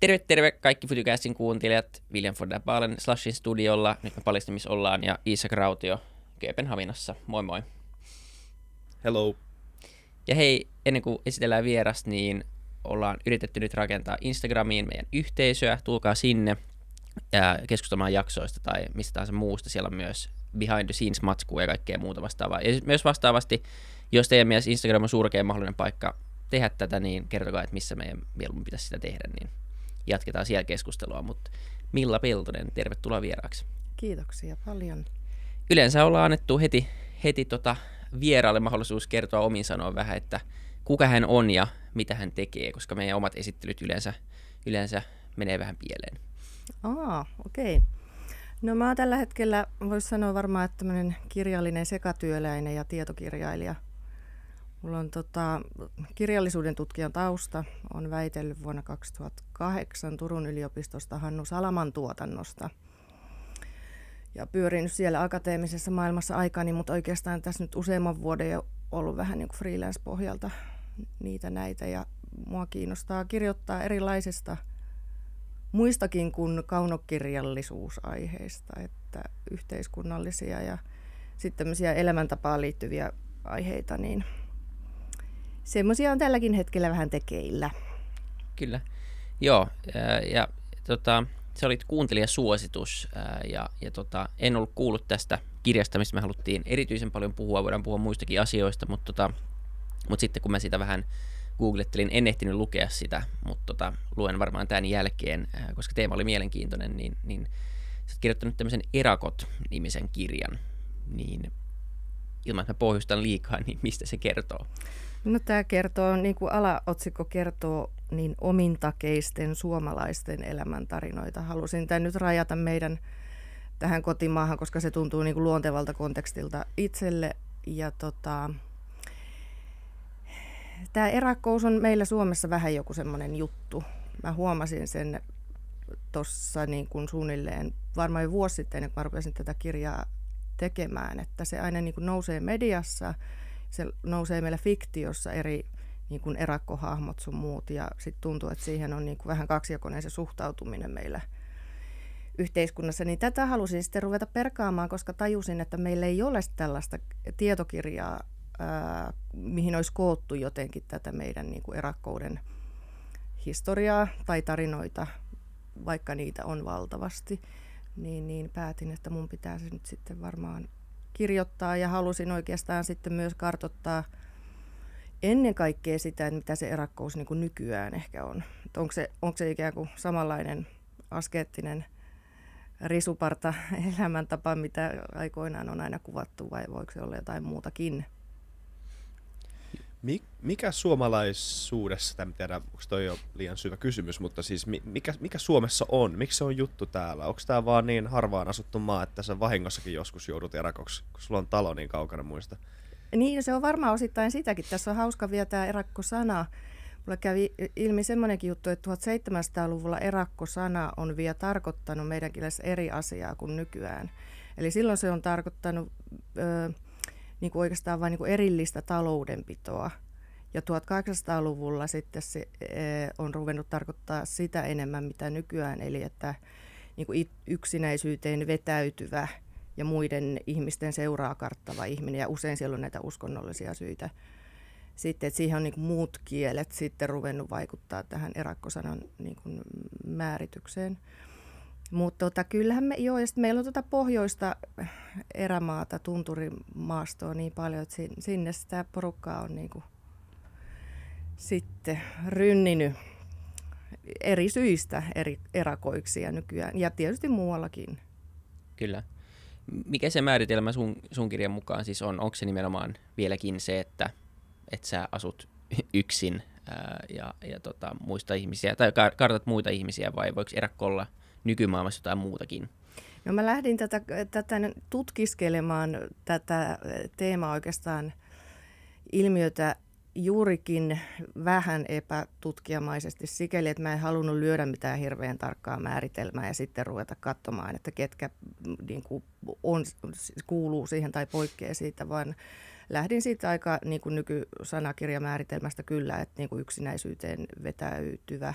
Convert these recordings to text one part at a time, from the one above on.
Terve, terve kaikki Futucastin kuuntelijat. William von der Baalen Slashin studiolla. Nyt me paljastamis ollaan ja Isak Rautio Kööpenhaminassa. Moi moi. Hello. Ja hei, ennen kuin esitellään vieras, niin ollaan yritetty nyt rakentaa Instagramiin meidän yhteisöä. Tulkaa sinne ja keskustelemaan jaksoista tai mistä tahansa muusta. Siellä on myös behind the scenes matskua ja kaikkea muuta vastaavaa. Ja myös vastaavasti, jos teidän mielestä Instagram on surkein mahdollinen paikka tehdä tätä, niin kertokaa, että missä meidän mieluummin pitäisi sitä tehdä, niin jatketaan siellä keskustelua. Mutta Milla Peltonen, tervetuloa vieraaksi. Kiitoksia paljon. Yleensä ollaan annettu heti, heti tota vieraalle mahdollisuus kertoa omin sanoin vähän, että kuka hän on ja mitä hän tekee, koska meidän omat esittelyt yleensä, yleensä menee vähän pieleen. Aa, okei. Okay. No mä oon tällä hetkellä, voisi sanoa varmaan, että tämmöinen kirjallinen sekatyöläinen ja tietokirjailija. Mulla on tota, kirjallisuuden tutkijan tausta. on väitellyt vuonna 2008 Turun yliopistosta Hannu Salaman tuotannosta. Ja pyörin siellä akateemisessa maailmassa aikani, mutta oikeastaan tässä nyt useamman vuoden jo ollut vähän niin freelance-pohjalta niitä näitä. Ja mua kiinnostaa kirjoittaa erilaisista – muistakin kuin kaunokirjallisuusaiheista, että yhteiskunnallisia ja sitten tämmöisiä elämäntapaan liittyviä aiheita, niin semmoisia on tälläkin hetkellä vähän tekeillä. Kyllä. Joo, ja tota, se oli kuuntelijasuositus, ja, ja tota, en ollut kuullut tästä kirjasta, mistä me haluttiin erityisen paljon puhua, voidaan puhua muistakin asioista, mutta, tota, mutta sitten kun mä sitä vähän googlettelin, en ehtinyt lukea sitä, mutta tota, luen varmaan tämän jälkeen, koska teema oli mielenkiintoinen, niin, niin sä oot kirjoittanut tämmöisen Erakot-nimisen kirjan, niin ilman, että mä pohjustan liikaa, niin mistä se kertoo? No tämä kertoo, niin kuin alaotsikko kertoo, niin omintakeisten suomalaisten elämäntarinoita. Halusin tämän nyt rajata meidän tähän kotimaahan, koska se tuntuu niin kuin luontevalta kontekstilta itselle. Ja tota, tämä erakous on meillä Suomessa vähän joku semmoinen juttu. Mä huomasin sen tuossa niin suunnilleen varmaan jo vuosi sitten, kun mä rupesin tätä kirjaa tekemään, että se aina niin kuin nousee mediassa, se nousee meillä fiktiossa eri niin kuin erakkohahmot sun muut ja sitten tuntuu, että siihen on niin kuin vähän kaksijakoinen se suhtautuminen meillä yhteiskunnassa, niin tätä halusin sitten ruveta perkaamaan, koska tajusin, että meillä ei ole tällaista tietokirjaa ää, mihin olisi koottu jotenkin tätä meidän niin kuin erakkouden historiaa tai tarinoita, vaikka niitä on valtavasti, niin, niin päätin, että mun pitää se nyt sitten varmaan kirjoittaa ja halusin oikeastaan sitten myös kartottaa ennen kaikkea sitä, että mitä se erakkous niin kuin nykyään ehkä on. Onko, se, onko se ikään kuin samanlainen askeettinen risuparta elämäntapa, mitä aikoinaan on aina kuvattu vai voiko se olla jotain muutakin? Mikä suomalaisuudessa, tämä tiedä, onko toi jo liian syvä kysymys, mutta siis mikä, mikä Suomessa on? Miksi se on juttu täällä? Onko tämä vaan niin harvaan asuttu maa, että sä vahingossakin joskus joudut erakoksi, kun sulla on talo niin kaukana muista? Niin, se on varmaan osittain sitäkin. Tässä on hauska vielä tämä erakko-sana. Mulle kävi ilmi semmoinenkin juttu, että 1700-luvulla erakko-sana on vielä tarkoittanut meidän kielessä eri asiaa kuin nykyään. Eli silloin se on tarkoittanut... Öö, niin kuin oikeastaan vain niin kuin erillistä taloudenpitoa. Ja 1800-luvulla sitten se eh, on ruvennut tarkoittaa sitä enemmän, mitä nykyään, eli että niin kuin yksinäisyyteen vetäytyvä ja muiden ihmisten seuraa karttava ihminen, ja usein siellä on näitä uskonnollisia syitä. Sitten, että siihen on niin kuin muut kielet sitten ruvennut vaikuttaa tähän erakkosanan niin kuin määritykseen. Mutta tota, kyllähän me, joo, ja meillä on tota pohjoista erämaata, tunturimaastoa niin paljon, että sinne sitä porukkaa on niinku sitten rynninyt eri syistä eri erakoiksi ja nykyään, ja tietysti muuallakin. Kyllä. Mikä se määritelmä sun, sun kirjan mukaan siis on? Onko se nimenomaan vieläkin se, että, että sä asut yksin ää, ja, ja tota, muista ihmisiä, tai kartat muita ihmisiä, vai voiko erakko olla – nykymaailmassa jotain muutakin? No mä lähdin tätä, tätä tutkiskelemaan tätä teemaa oikeastaan ilmiötä juurikin vähän epätutkijamaisesti sikäli, että mä en halunnut lyödä mitään hirveän tarkkaa määritelmää ja sitten ruveta katsomaan, että ketkä niin kuin on, kuuluu siihen tai poikkeaa siitä, vaan lähdin siitä aika niin kuin nykysanakirjamääritelmästä kyllä, että niin kuin yksinäisyyteen vetäytyvä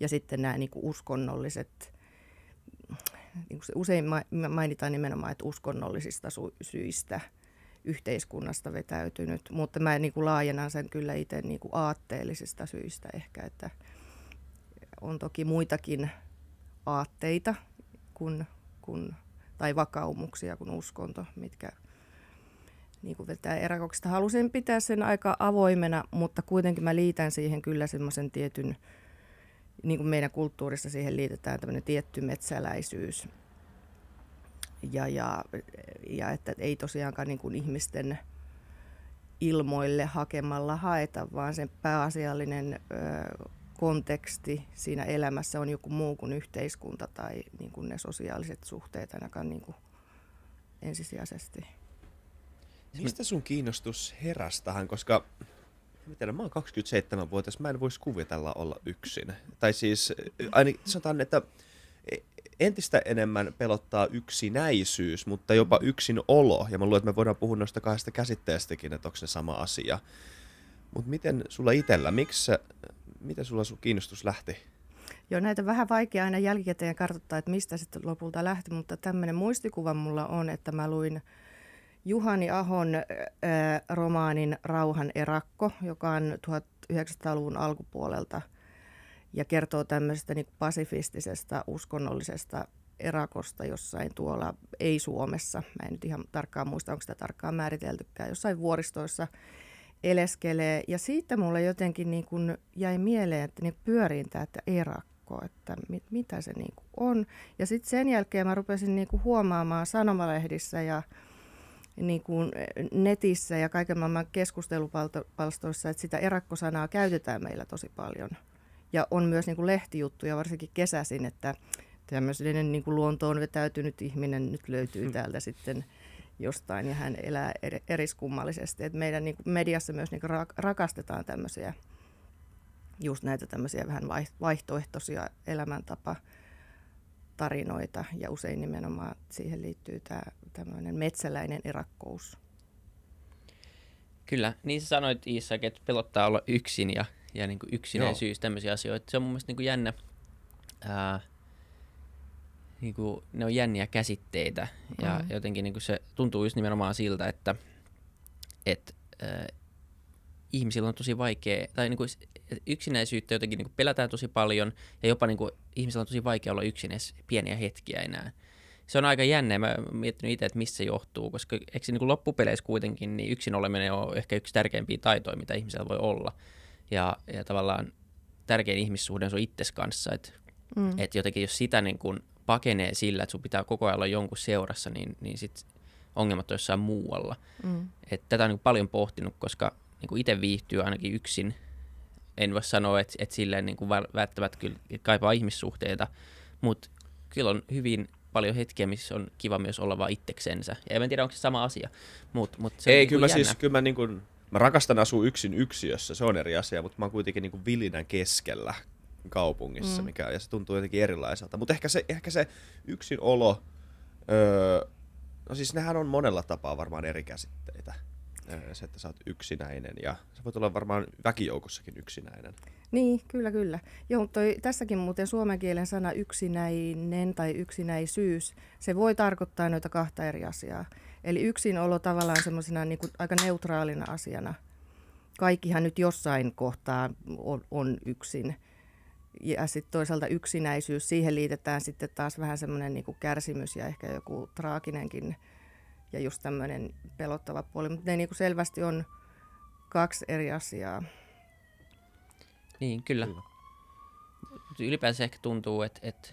Ja sitten nämä niin kuin uskonnolliset, usein mainitaan nimenomaan, että uskonnollisista syistä yhteiskunnasta vetäytynyt, mutta mä niin kuin laajennan sen kyllä itse niin kuin aatteellisista syistä ehkä, että on toki muitakin aatteita kuin, kuin, tai vakaumuksia kuin uskonto, mitkä niin kuin vetää eräkoksista. Halusin pitää sen aika avoimena, mutta kuitenkin mä liitän siihen kyllä semmoisen tietyn, niin kuin meidän kulttuurissa siihen liitetään tämmöinen tietty metsäläisyys. Ja, ja, ja että ei tosiaankaan niin kuin ihmisten ilmoille hakemalla haeta, vaan sen pääasiallinen ö, konteksti siinä elämässä on joku muu kuin yhteiskunta tai niin kuin ne sosiaaliset suhteet ainakaan niin kuin ensisijaisesti. Mistä sun kiinnostus heräsi tähän, koska miten, mä oon 27-vuotias, mä en voisi kuvitella olla yksin. Tai siis ainakin sanotaan, että entistä enemmän pelottaa yksinäisyys, mutta jopa yksin olo. Ja mä luulen, että me voidaan puhua noista kahdesta käsitteestäkin, että onko se sama asia. Mutta miten sulla itsellä, miksi, miten sulla sun kiinnostus lähti? Joo, näitä vähän vaikea aina jälkikäteen kartoittaa, että mistä sitten lopulta lähti, mutta tämmöinen muistikuva mulla on, että mä luin Juhani Ahon äh, romaanin Rauhan erakko, joka on 1900-luvun alkupuolelta ja kertoo tämmöisestä niin pasifistisesta uskonnollisesta erakosta jossain tuolla, ei Suomessa, mä en nyt ihan tarkkaan muista, onko sitä tarkkaan määriteltykään, jossain vuoristoissa eleskelee. Ja siitä mulle jotenkin niin kuin jäi mieleen, että niin pyöriin tämä että erakko, että mit, mitä se niin on. Ja sitten sen jälkeen mä rupesin niin huomaamaan sanomalehdissä ja niin kuin netissä ja kaiken maailman keskustelupalstoissa, että sitä erakkosanaa käytetään meillä tosi paljon. Ja on myös niin kuin lehtijuttuja, varsinkin kesäisin, että tämmöinen niin kuin luontoon vetäytynyt ihminen nyt löytyy hmm. täältä sitten jostain ja hän elää eriskummallisesti. Et meidän niin kuin mediassa myös niin kuin rakastetaan tämmöisiä, just näitä tämmöisiä vähän vaihtoehtoisia elämäntapa tarinoita ja usein nimenomaan siihen liittyy tämä tämmöinen metsäläinen erakkous. Kyllä, niin sä sanoit Iisak, että pelottaa olla yksin ja, ja niin kuin yksinäisyys, tämmöisiä asioita. Se on mun mielestä niin kuin jännä. Ää, niin kuin, ne on jänniä käsitteitä ja mm-hmm. jotenkin niin kuin se tuntuu just nimenomaan siltä, että, että ää, ihmisillä on tosi vaikea, tai niin kuin yksinäisyyttä jotenkin niin kuin pelätään tosi paljon ja jopa niin kuin, ihmisillä on tosi vaikea olla yksin edes pieniä hetkiä enää se on aika jännä. Mä miettinyt itse, että missä se johtuu, koska eikö se niin kuin loppupeleissä kuitenkin niin yksin oleminen on ehkä yksi tärkeimpiä taitoja, mitä ihmisellä voi olla. Ja, ja tavallaan tärkein ihmissuhde on sun itses kanssa. Että mm. et jotenkin jos sitä niin kuin pakenee sillä, että sun pitää koko ajan olla jonkun seurassa, niin, niin sit ongelmat on jossain muualla. Mm. Et tätä on niin paljon pohtinut, koska niin itse viihtyy ainakin yksin. En voi sanoa, että, että silleen niin kuin välttämättä kyllä kaipaa ihmissuhteita, mutta kyllä on hyvin paljon hetkiä, missä on kiva myös olla vaan itseksensä. Ja en tiedä, onko se sama asia, mutta mut se Ei, on kyllä niin mä siis, kyllä mä, niin kuin, mä rakastan asua yksin yksiössä, se on eri asia, mutta mä oon kuitenkin niin kuin vilinän keskellä kaupungissa, mm. mikä, ja se tuntuu jotenkin erilaiselta. Mutta ehkä se, ehkä se yksin olo, öö, no siis nehän on monella tapaa varmaan eri käsitteitä. Se, että sä oot yksinäinen ja sä voit olla varmaan väkijoukossakin yksinäinen. Niin, kyllä, kyllä. Joo, toi, tässäkin muuten suomen kielen sana yksinäinen tai yksinäisyys, se voi tarkoittaa noita kahta eri asiaa. Eli yksinolo tavallaan semmoisena niin aika neutraalina asiana. Kaikkihan nyt jossain kohtaa on, on yksin. Ja sitten toisaalta yksinäisyys, siihen liitetään sitten taas vähän semmoinen niin kärsimys ja ehkä joku traaginenkin ja just tämmöinen pelottava puoli. Mutta ne niin selvästi on kaksi eri asiaa. Niin, kyllä. kyllä. Ylipäänsä ehkä tuntuu, että, että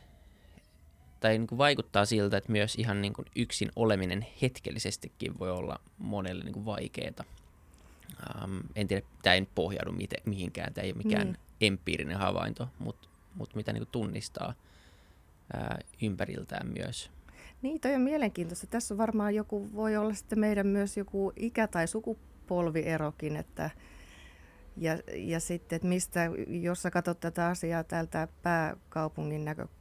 tai niin kuin vaikuttaa siltä, että myös ihan niin kuin yksin oleminen hetkellisestikin voi olla monelle niin kuin vaikeaa. Um, en tiedä, tämä ei nyt pohjaudu mite, mihinkään, tämä ei ole mikään niin. empiirinen havainto, mutta mut mitä niin kuin tunnistaa ää, ympäriltään myös. Niin, toi on mielenkiintoista. Tässä varmaan joku, voi olla sitten meidän myös joku ikä- tai sukupolvierokin, että ja, ja sitten, että mistä, jos sä katsot tätä asiaa täältä pääkaupungin näkökulmasta,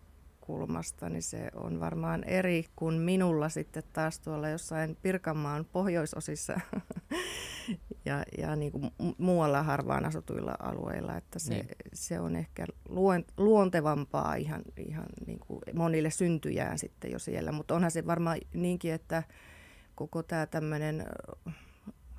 niin se on varmaan eri kuin minulla sitten taas tuolla jossain Pirkanmaan pohjoisosissa ja, ja niin kuin muualla harvaan asutuilla alueilla, että se, niin. se on ehkä luontevampaa ihan, ihan niin kuin monille syntyjään sitten jo siellä. Mutta onhan se varmaan niinkin, että koko tämä tämmöinen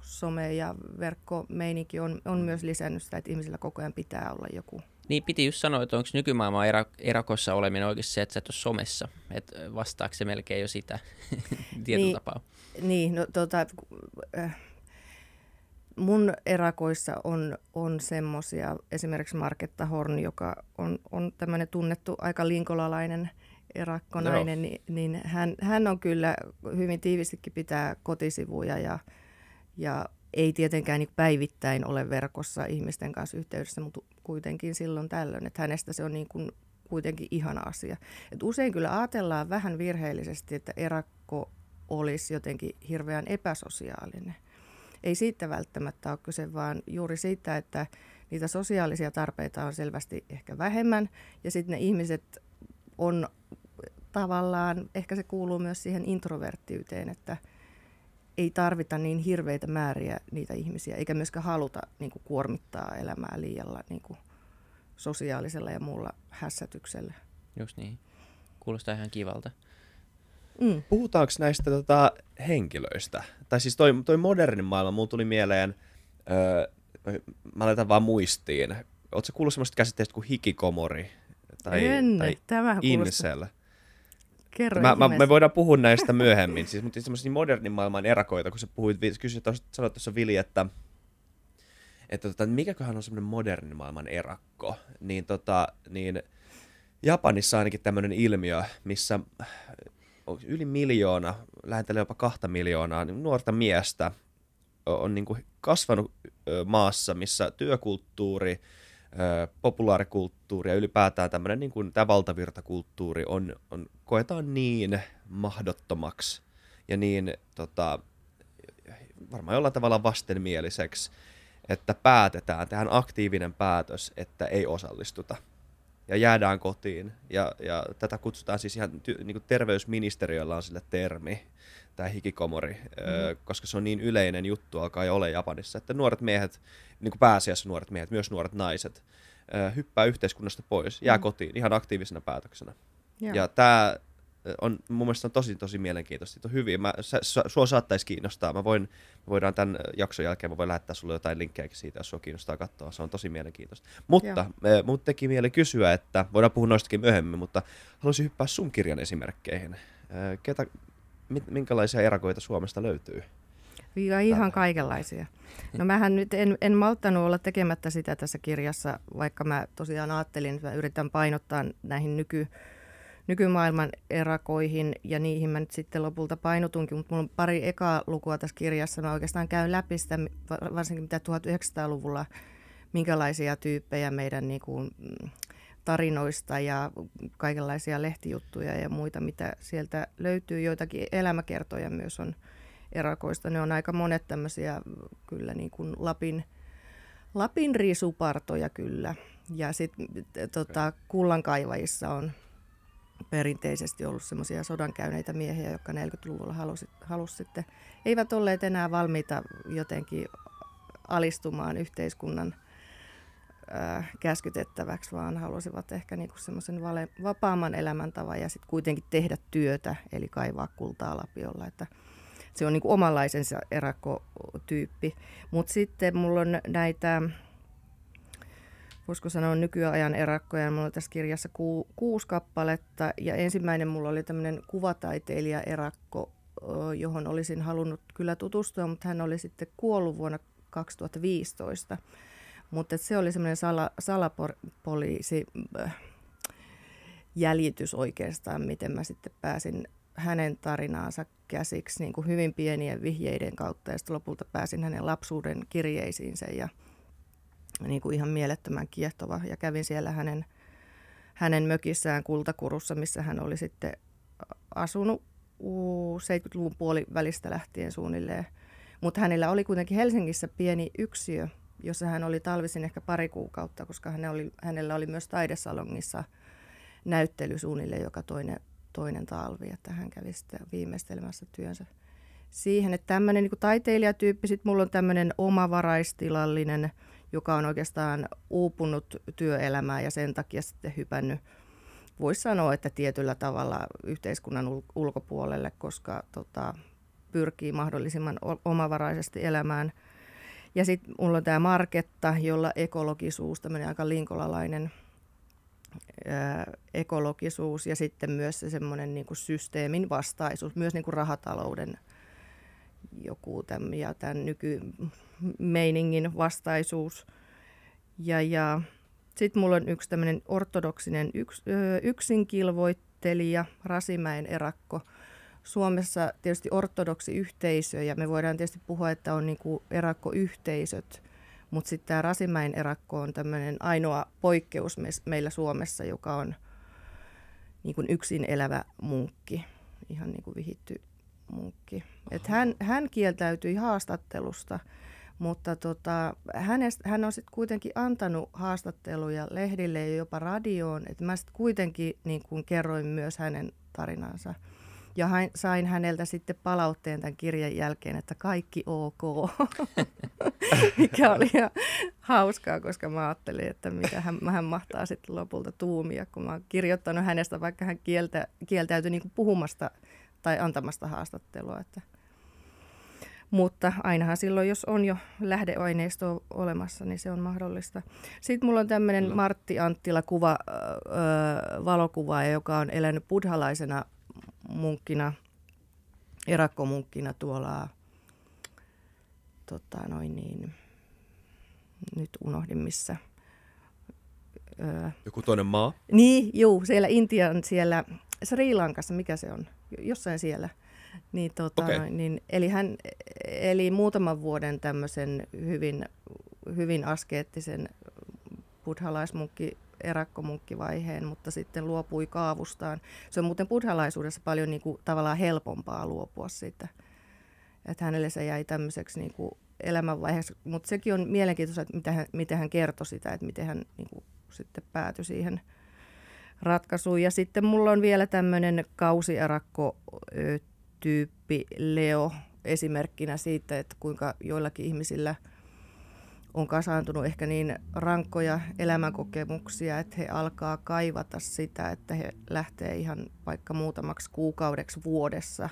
some- ja verkkomeininki on, on myös lisännyt sitä, että ihmisillä koko ajan pitää olla joku. Niin piti just sanoa, että onko nykymaailman erakossa oleminen oikeasti se, että sä et ole somessa. Että vastaako se melkein jo sitä tietyllä niin, tapaa? Niin, no tota, äh, mun erakoissa on, on semmoisia, esimerkiksi Marketta Horn, joka on, on tämmöinen tunnettu aika linkolalainen erakkonainen, niin, niin hän, hän on kyllä hyvin tiivistikin pitää kotisivuja ja, ja ei tietenkään niin päivittäin ole verkossa ihmisten kanssa yhteydessä, mutta kuitenkin silloin tällöin, että hänestä se on niin kuin kuitenkin ihana asia. Et usein kyllä ajatellaan vähän virheellisesti, että erakko olisi jotenkin hirveän epäsosiaalinen. Ei siitä välttämättä ole kyse, vaan juuri siitä, että niitä sosiaalisia tarpeita on selvästi ehkä vähemmän ja sitten ne ihmiset on tavallaan, ehkä se kuuluu myös siihen introverttiyteen, että ei tarvita niin hirveitä määriä niitä ihmisiä, eikä myöskään haluta niin kuin, kuormittaa elämää liialla niin kuin, sosiaalisella ja muulla hässätyksellä. Just niin. Kuulostaa ihan kivalta. Mm. Puhutaanko näistä tota, henkilöistä? Tai siis toi, toi modernin maailma, mulla tuli mieleen, öö, mä laitan vaan muistiin. Oletko kuullut semmoista käsitteestä kuin hikikomori? Tai, en, tai tämä incel? Kerro mä, mä, me voidaan puhua näistä myöhemmin, siis, mutta semmoisia modernin maailman erakoita, kun sä puhuit, kysyit, sanoit tuossa Vili, että, että tota, mikäköhän on semmoinen modernin maailman erakko, niin, tota, niin Japanissa ainakin tämmöinen ilmiö, missä yli miljoona, lähentelee jopa kahta miljoonaa niin nuorta miestä on niin kuin kasvanut maassa, missä työkulttuuri, populaarikulttuuri ja ylipäätään tämmöinen niin kuin, tämä valtavirtakulttuuri on, on, koetaan niin mahdottomaksi ja niin tota, varmaan jollain tavalla vastenmieliseksi, että päätetään, tehdään aktiivinen päätös, että ei osallistuta ja jäädään kotiin. Ja, ja tätä kutsutaan siis ihan ty, niin kuin terveysministeriöllä on sille termi, tämä hikikomori, mm. ö, koska se on niin yleinen juttu alkaa jo olla Japanissa, että nuoret miehet, niin kuin pääasiassa nuoret miehet, myös nuoret naiset, hyppää yhteiskunnasta pois, jää mm. kotiin ihan aktiivisena päätöksenä. Ja, ja tämä on mun mielestä on tosi tosi mielenkiintoista. On hyvin. Mä, sä, sua saattaisi kiinnostaa. Mä voin, me voidaan tämän jakson jälkeen, mä voin lähettää sulle jotain linkkejä siitä, jos sua kiinnostaa katsoa. Se on tosi mielenkiintoista. Mutta me, mut teki mieli kysyä, että voidaan puhua noistakin myöhemmin, mutta haluaisin hyppää sun kirjan esimerkkeihin. Ketä, minkälaisia erakoita Suomesta löytyy? Ja ihan kaikenlaisia. No mähän nyt en, en malttanut olla tekemättä sitä tässä kirjassa, vaikka mä tosiaan ajattelin, että mä yritän painottaa näihin nyky, nykymaailman erakoihin ja niihin mä nyt sitten lopulta painotunkin, mutta mulla on pari ekaa lukua tässä kirjassa. Mä oikeastaan käyn läpi sitä, varsinkin mitä 1900-luvulla, minkälaisia tyyppejä meidän niin kuin, mm, tarinoista ja kaikenlaisia lehtijuttuja ja muita, mitä sieltä löytyy. Joitakin elämäkertoja myös on erakoista. Ne on aika monet tämmöisiä kyllä niin kuin Lapin, Lapin risupartoja kyllä. Ja sitten tota, kullankaivajissa on perinteisesti ollut semmoisia sodankäyneitä miehiä, jotka 40-luvulla halusi, halusi sitten, eivät olleet enää valmiita jotenkin alistumaan yhteiskunnan käskytettäväksi, vaan halusivat ehkä niinku semmoisen vapaamman elämäntavan ja sitten kuitenkin tehdä työtä, eli kaivaa kultaa lapiolla. Että se on niinku omanlaisensa erakotyyppi. Mutta sitten mulla on näitä voisiko sanoa nykyajan erakkoja. Mulla on tässä kirjassa ku, kuusi kappaletta ja ensimmäinen mulla oli tämmöinen kuvataiteilija erakko, johon olisin halunnut kyllä tutustua, mutta hän oli sitten kuollut vuonna 2015. Mutta se oli semmoinen sala, salapoliisi jäljitys oikeastaan, miten mä sitten pääsin hänen tarinaansa käsiksi niin kuin hyvin pienien vihjeiden kautta ja sitten lopulta pääsin hänen lapsuuden kirjeisiinsä ja – niin kuin ihan mielettömän kiehtova. Ja kävin siellä hänen, hänen mökissään Kultakurussa, missä hän oli sitten asunut 70-luvun puolivälistä lähtien suunnilleen. Mutta hänellä oli kuitenkin Helsingissä pieni yksiö, jossa hän oli talvisin ehkä pari kuukautta, koska hänellä oli, hänellä oli myös taidesalongissa näyttely suunnilleen joka toinen, toinen talvi, että hän kävi sitten viimeistelemässä työnsä siihen, että tämmöinen niin taiteilijatyyppi, sitten mulla on tämmöinen omavaraistilallinen joka on oikeastaan uupunut työelämään ja sen takia sitten hypännyt, voisi sanoa, että tietyllä tavalla yhteiskunnan ulkopuolelle, koska tota, pyrkii mahdollisimman omavaraisesti elämään. Ja sitten mulla on tämä Marketta, jolla ekologisuus, tämmöinen aika linkolalainen ekologisuus ja sitten myös se semmoinen niin kuin systeemin vastaisuus, myös niin kuin rahatalouden joku tämän, ja tämän nykymeiningin vastaisuus. Ja, ja sitten mulla on yksi tämmöinen ortodoksinen yks, ö, yksinkilvoittelija, Rasimäen erakko. Suomessa tietysti ortodoksi yhteisö ja me voidaan tietysti puhua, että on niin kuin erakkoyhteisöt, mutta sitten tämä Rasimäen erakko on tämmöinen ainoa poikkeus meillä Suomessa, joka on niin kuin yksin elävä munkki, ihan niin kuin vihitty munkki. Et hän, hän kieltäytyi haastattelusta, mutta tota, hänestä, hän on sitten kuitenkin antanut haastatteluja lehdille ja jopa radioon. Et mä sitten kuitenkin niin kun kerroin myös hänen tarinansa. Ja hain, sain häneltä sitten palautteen tämän kirjan jälkeen, että kaikki ok, mikä oli ihan hauskaa, koska mä ajattelin, että mitä hän, hän mahtaa sitten lopulta tuumia, kun mä oon kirjoittanut hänestä, vaikka hän kieltä, kieltäytyi niin puhumasta tai antamasta haastattelua. Että. Mutta ainahan silloin, jos on jo lähdeaineisto olemassa, niin se on mahdollista. Sitten mulla on tämmöinen Martti Anttila kuva, ö, valokuvaaja, joka on elänyt buddhalaisena munkkina, erakkomunkkina tuolla, tota noin niin, nyt unohdin missä. Öö, Joku toinen maa? Niin, juu, siellä Intian, siellä Sri Lankassa, mikä se on, jossain siellä. Niin, tota, okay. niin, eli hän eli muutaman vuoden tämmöisen hyvin, hyvin askeettisen buddhalaismunkki erakkomunkkivaiheen, mutta sitten luopui kaavustaan. Se on muuten buddhalaisuudessa paljon niin kuin, tavallaan helpompaa luopua siitä. Että hänelle se jäi tämmöiseksi niin kuin elämänvaiheeksi, mutta sekin on mielenkiintoista, että miten hän, miten hän kertoi sitä, että miten hän niin kuin, sitten päätyi siihen ratkaisuun. Ja sitten mulla on vielä tämmöinen kausierakko-tyyppi Leo esimerkkinä siitä, että kuinka joillakin ihmisillä – on kasaantunut ehkä niin rankkoja elämänkokemuksia, että he alkaa kaivata sitä, että he lähtee ihan vaikka muutamaksi kuukaudeksi vuodessa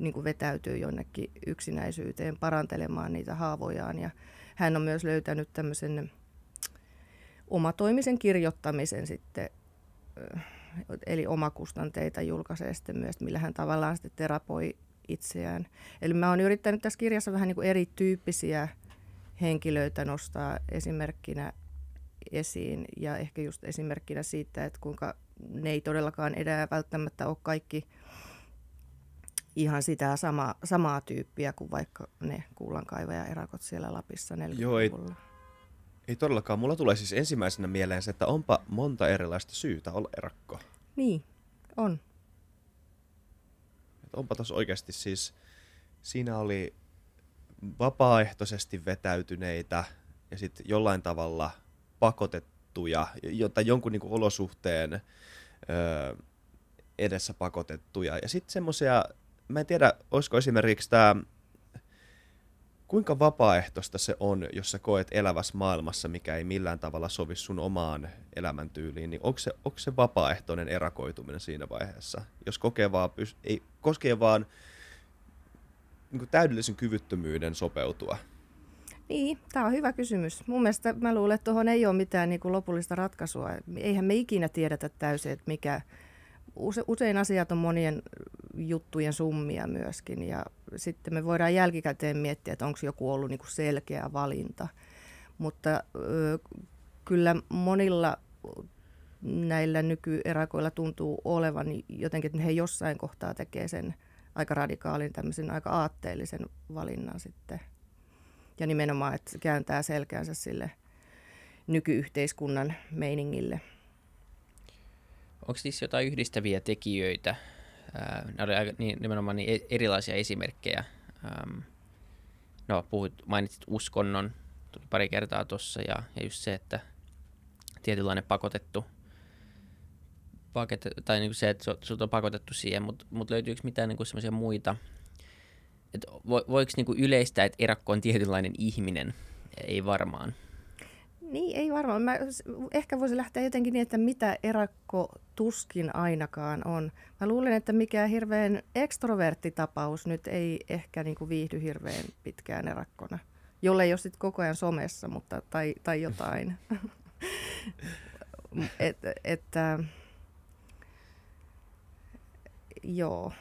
niin kuin vetäytyy jonnekin yksinäisyyteen parantelemaan niitä haavojaan. Ja hän on myös löytänyt tämmöisen omatoimisen kirjoittamisen sitten, eli omakustanteita julkaisee sitten myös, millä hän tavallaan sitten terapoi itseään. Eli mä oon yrittänyt tässä kirjassa vähän niin kuin erityyppisiä henkilöitä nostaa esimerkkinä esiin ja ehkä just esimerkkinä siitä, että kuinka ne ei todellakaan enää välttämättä ole kaikki ihan sitä sama, samaa tyyppiä kuin vaikka ne kuulankaivaja-erakot siellä Lapissa 40 Joo, ei, ei todellakaan. Mulla tulee siis ensimmäisenä mieleen se, että onpa monta erilaista syytä olla erakko. Niin, on. Et onpa tuossa oikeasti siis, siinä oli vapaaehtoisesti vetäytyneitä ja sitten jollain tavalla pakotettuja, jotta jonkun niin kuin olosuhteen ö, edessä pakotettuja. Ja sitten semmoisia, mä en tiedä, olisiko esimerkiksi tämä, kuinka vapaaehtoista se on, jos sä koet elävässä maailmassa, mikä ei millään tavalla sovi sun omaan elämäntyyliin, niin onko se, onko se vapaaehtoinen erakoituminen siinä vaiheessa? Jos kokee vaan, ei, koskee vaan niin täydellisen kyvyttömyyden sopeutua? Niin, tämä on hyvä kysymys. Mun mielestä mä luulen, että tuohon ei ole mitään niin kuin lopullista ratkaisua. Eihän me ikinä tiedetä täysin, että mikä... Use, usein asiat on monien juttujen summia myöskin ja sitten me voidaan jälkikäteen miettiä, että onko joku ollut niin kuin selkeä valinta. Mutta ö, kyllä monilla näillä nykyerakoilla tuntuu olevan jotenkin, että he jossain kohtaa tekee sen – aika radikaalin, tämmöisen aika aatteellisen valinnan sitten. Ja nimenomaan, että kääntää selkäänsä sille nykyyhteiskunnan meiningille. Onko niissä jotain yhdistäviä tekijöitä? nämä oli aika, niin, nimenomaan niin e-, erilaisia esimerkkejä. No, puhuit, mainitsit uskonnon, tuli pari kertaa tuossa, ja, ja just se, että tietynlainen pakotettu – paket, tai niin kuin se, että sinut on pakotettu siihen, mutta mut löytyykö mitään niin semmoisia muita, että vo, voiko niin kuin yleistää, että erakko on tietynlainen ihminen? Ei varmaan. Niin, ei varmaan. Mä ehkä voisi lähteä jotenkin niin, että mitä erakko tuskin ainakaan on. Mä luulen, että mikään hirveän ekstroverttitapaus nyt ei ehkä niin kuin viihdy hirveän pitkään erakkona. Jolle ei ole sitten koko ajan somessa, mutta, tai, tai jotain. Et, että, joo.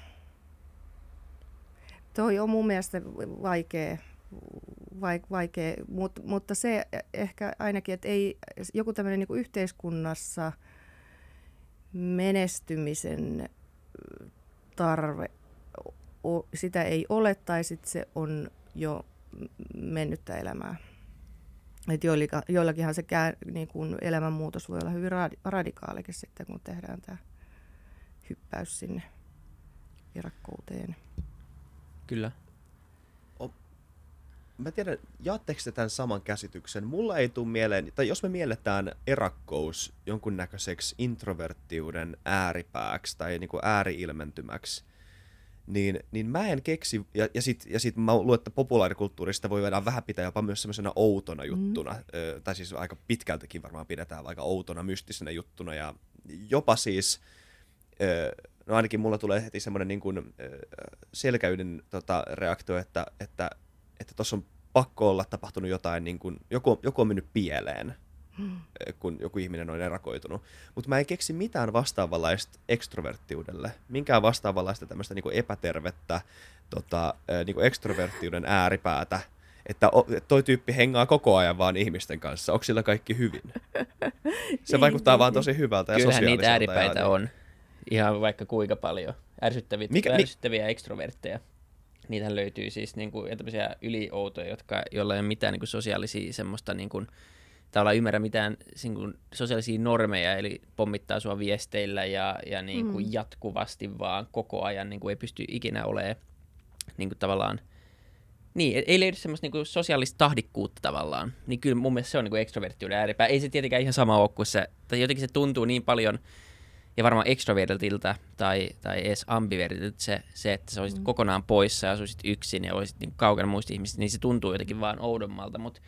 Toi on mun mielestä vaikea, vaikea mutta, mutta se ehkä ainakin, että ei joku tämmöinen niin yhteiskunnassa menestymisen tarve, sitä ei ole tai sitten se on jo mennyttä elämää. Et joillakinhan se kää, niin kun elämänmuutos voi olla hyvin radikaalikin sitten, kun tehdään tämä hyppäys sinne virakkouteen. Kyllä. O, mä tiedän, jaatteko te tämän saman käsityksen? Mulla ei tule mieleen, tai jos me mielletään erakkous jonkunnäköiseksi introverttiuden ääripääksi tai niin kuin ääriilmentymäksi, niin, niin mä en keksi, ja, ja sitten ja sit mä luulen, että populaarikulttuurista voi voidaan vähän pitää jopa myös semmoisena outona mm. juttuna, mm. ö, tai siis aika pitkältäkin varmaan pidetään aika outona, mystisenä juttuna, ja jopa siis, ö, no ainakin mulla tulee heti semmoinen niin kuin, selkäyden tota, reaktio, että että että tuossa on pakko olla tapahtunut jotain, niin kuin, joku, joku on mennyt pieleen, hmm. kun joku ihminen on erakoitunut. Mutta mä en keksi mitään vastaavanlaista ekstroverttiudelle, minkään vastaavanlaista tämmöistä niin epätervettä tota, niin ekstroverttiuden ääripäätä, että toi tyyppi hengaa koko ajan vaan ihmisten kanssa. Onko sillä kaikki hyvin? Se vaikuttaa niin, vaan tosi hyvältä ja Kyllähän niitä ääripäitä ja, on. Ihan vaikka kuinka paljon. Ärsyttäviä, Mikä, ärsyttäviä mi- ekstrovertteja. Niitä löytyy siis niin kuin, ylioutoja, jotka, joilla ei ole mitään niin kuin, sosiaalisia semmoista niin kuin, tavallaan ymmärrä mitään niin kuin, sosiaalisia normeja, eli pommittaa sua viesteillä ja, ja niin kuin, mm. jatkuvasti vaan koko ajan niin kuin, ei pysty ikinä olemaan niin kuin, tavallaan niin, ei löydy semmoista niinku sosiaalista tahdikkuutta tavallaan. Niin kyllä mun mielestä se on niinku ekstroverttiuden ääripää. Ei se tietenkään ihan sama ole kuin se, tai jotenkin se tuntuu niin paljon, ja varmaan extrovertilta tai, tai edes ambivertilta se, se, että sä olisit mm. kokonaan poissa ja asuisit yksin ja olisit niin kaukana muista ihmisistä, niin se tuntuu jotenkin vaan oudommalta, mutta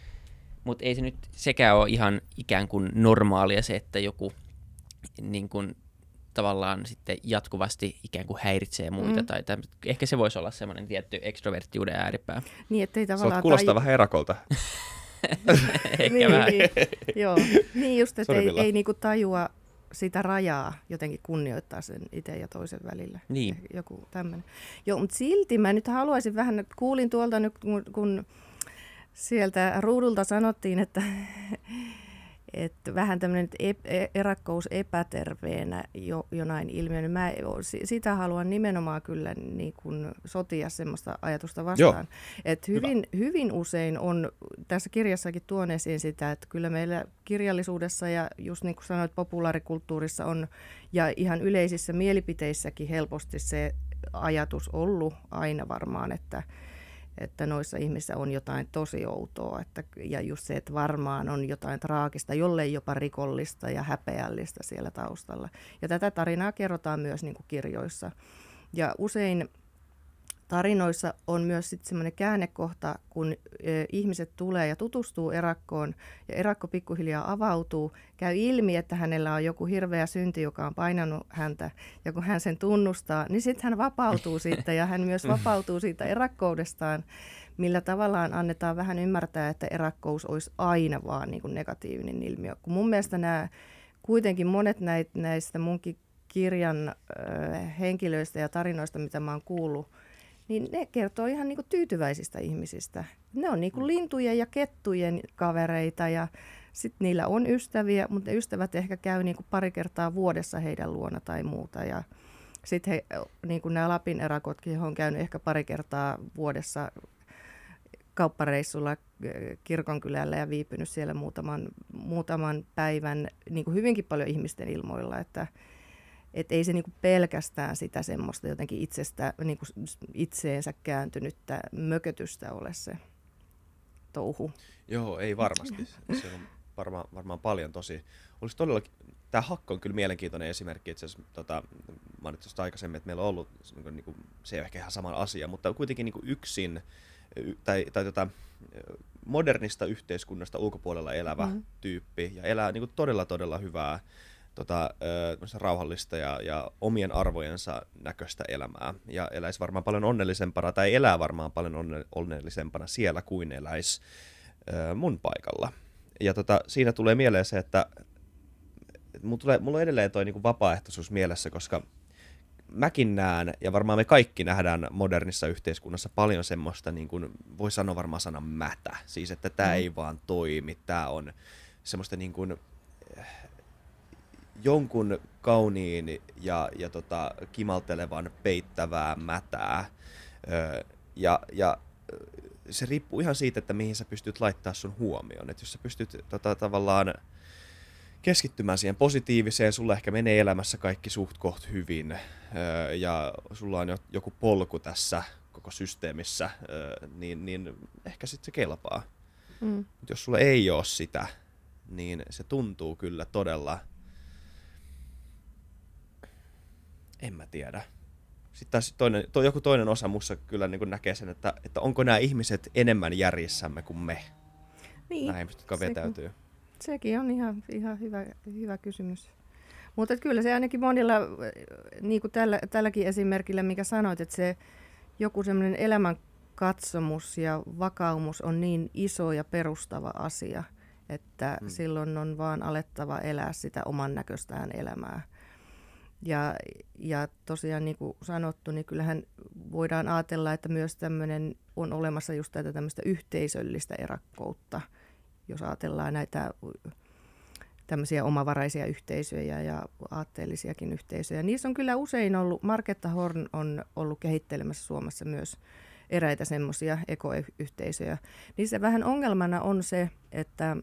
mutta ei se nyt sekään ole ihan ikään kuin normaalia se, että joku niin kuin, tavallaan sitten jatkuvasti ikään kuin häiritsee muita. Mm. Tai täm, ehkä se voisi olla semmoinen tietty ekstroverttiuden ääripää. Niin, ettei tavallaan... Se kuulostaa taju... vähän erakolta. ehkä niin, vähän. Niin, joo. niin just, että ei, ei niinku tajua sitä rajaa jotenkin kunnioittaa sen itse ja toisen välillä. Niin. Joku tämmöinen. Joo, mutta silti mä nyt haluaisin vähän, kuulin tuolta nyt, kun, kun sieltä ruudulta sanottiin, että, että vähän tämmöinen e- erakkous epäterveenä jo, jonain ilmiönä. Mä sitä haluan nimenomaan kyllä niin kuin sotia semmoista ajatusta vastaan. Että hyvin, hyvin usein on, tässä kirjassakin tuon esiin sitä, että kyllä meillä kirjallisuudessa ja just niin kuin sanoit, populaarikulttuurissa on ja ihan yleisissä mielipiteissäkin helposti se ajatus ollut aina varmaan, että että noissa ihmisissä on jotain tosi outoa. Että, ja just se, että varmaan on jotain traagista, jollei jopa rikollista ja häpeällistä siellä taustalla. Ja tätä tarinaa kerrotaan myös niin kuin kirjoissa. Ja usein tarinoissa on myös sitten semmoinen käännekohta, kun ihmiset tulee ja tutustuu erakkoon ja erakko pikkuhiljaa avautuu, käy ilmi, että hänellä on joku hirveä synti, joka on painanut häntä ja kun hän sen tunnustaa, niin sitten hän vapautuu siitä ja hän myös vapautuu siitä erakkoudestaan, millä tavallaan annetaan vähän ymmärtää, että erakkous olisi aina vaan niin kuin negatiivinen ilmiö. Kun mun mielestä nämä kuitenkin monet näistä munkin kirjan henkilöistä ja tarinoista, mitä mä oon kuullut, niin ne kertoo ihan niin kuin tyytyväisistä ihmisistä. Ne on niin kuin mm. lintujen ja kettujen kavereita ja sitten niillä on ystäviä, mutta ne ystävät ehkä käy niin kuin pari kertaa vuodessa heidän luona tai muuta. Ja sitten niin kuin nämä Lapin erakotkin, on käynyt ehkä pari kertaa vuodessa kauppareissulla kirkonkylällä ja viipynyt siellä muutaman, muutaman päivän niin kuin hyvinkin paljon ihmisten ilmoilla, että että ei se niinku pelkästään sitä semmoista jotenkin itsestä, niinku itseensä kääntynyttä mökötystä ole se touhu. Joo, ei varmasti. Se on varmaan, varmaan paljon tosi. Olisi todella, tämä hakko on kyllä mielenkiintoinen esimerkki. Itse asiassa tota, mainitsin aikaisemmin, että meillä on ollut, niin kuin, se ei ole ehkä ihan sama asia, mutta kuitenkin niin kuin yksin, tai, tai tota, modernista yhteiskunnasta ulkopuolella elävä mm. tyyppi ja elää niin kuin todella todella hyvää tota, rauhallista ja, ja omien arvojensa näköistä elämää. Ja eläisi varmaan paljon onnellisempana, tai elää varmaan paljon onne, onnellisempana siellä kuin eläisi ö, mun paikalla. Ja tota, siinä tulee mieleen se, että et mulla, tulee, mulla on edelleen toi niinku vapaaehtoisuus mielessä, koska mäkin näen, ja varmaan me kaikki nähdään modernissa yhteiskunnassa paljon semmoista, niin kuin, voi sanoa varmaan sana mätä. Siis, että tämä Mm. ei vaan toimi, tämä on semmoista niin kuin, jonkun kauniin ja, ja tota, kimaltelevan peittävää mätää. Ö, ja, ja ö, se riippuu ihan siitä, että mihin sä pystyt laittaa sun huomioon. Että jos sä pystyt tota, tavallaan keskittymään siihen positiiviseen, sulla ehkä menee elämässä kaikki suht koht hyvin öö, ja sulla on jo, joku polku tässä koko systeemissä, öö, niin, niin ehkä sitten se kelpaa. Mm. Mutta jos sulla ei ole sitä, niin se tuntuu kyllä todella, en mä tiedä. Sitten taas toinen, to, joku toinen osa mussa kyllä niin näkee sen, että, että onko nämä ihmiset enemmän järjissämme kuin me, Niin, nämä ihmiset, jotka sekin. vetäytyy. Sekin on ihan, ihan hyvä, hyvä kysymys. Mutta kyllä se ainakin monilla, niin kuin tällä, tälläkin esimerkillä, mikä sanoit, että se joku semmoinen elämänkatsomus ja vakaumus on niin iso ja perustava asia, että Mm. mm. silloin on vaan alettava elää sitä oman näköistään elämää. Ja, ja tosiaan niin kuin sanottu, niin kyllähän voidaan ajatella, että myös tämmöinen on olemassa just tätä tämmöistä yhteisöllistä erakkoutta, jos ajatellaan näitä tämmöisiä omavaraisia yhteisöjä ja aatteellisiakin yhteisöjä. Niissä on kyllä usein ollut, Marketta Horn on ollut kehittelemässä Suomessa myös eräitä semmoisia ekoyhteisöjä. Niissä vähän ongelmana on se, että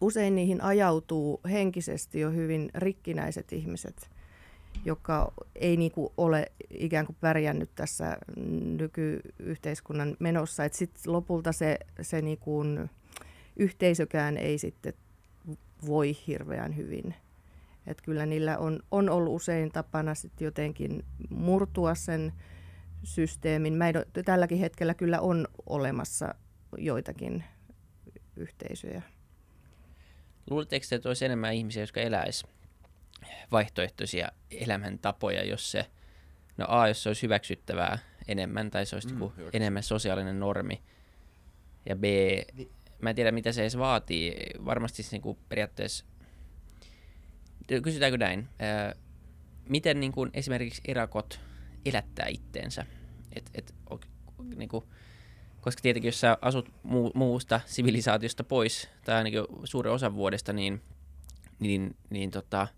usein niihin ajautuu henkisesti jo hyvin rikkinäiset ihmiset, joka ei niinku ole ikään kuin pärjännyt tässä nykyyhteiskunnan menossa. Sitten lopulta se, se niinku yhteisökään ei sitten voi hirveän hyvin. Et kyllä niillä on, on ollut usein tapana sitten jotenkin murtua sen systeemin. Mä en, tälläkin hetkellä kyllä on olemassa joitakin yhteisöjä. Luuletteko te, että olisi enemmän ihmisiä, jotka eläis vaihtoehtoisia elämäntapoja, jos se, no A, jos se olisi hyväksyttävää enemmän, tai se olisi Mm, hyvä enemmän sosiaalinen normi, ja B, Niin. mä en tiedä mitä se edes vaatii, varmasti se niinku periaatteessa, kysytäänkö näin, ää, miten niinku esimerkiksi erakot elättää itteensä, et, et, o, niinku, koska tietenkin jos sä asut muu, muusta sivilisaatiosta pois, tai ainakin suuren osan vuodesta, niin, niin, niin tota,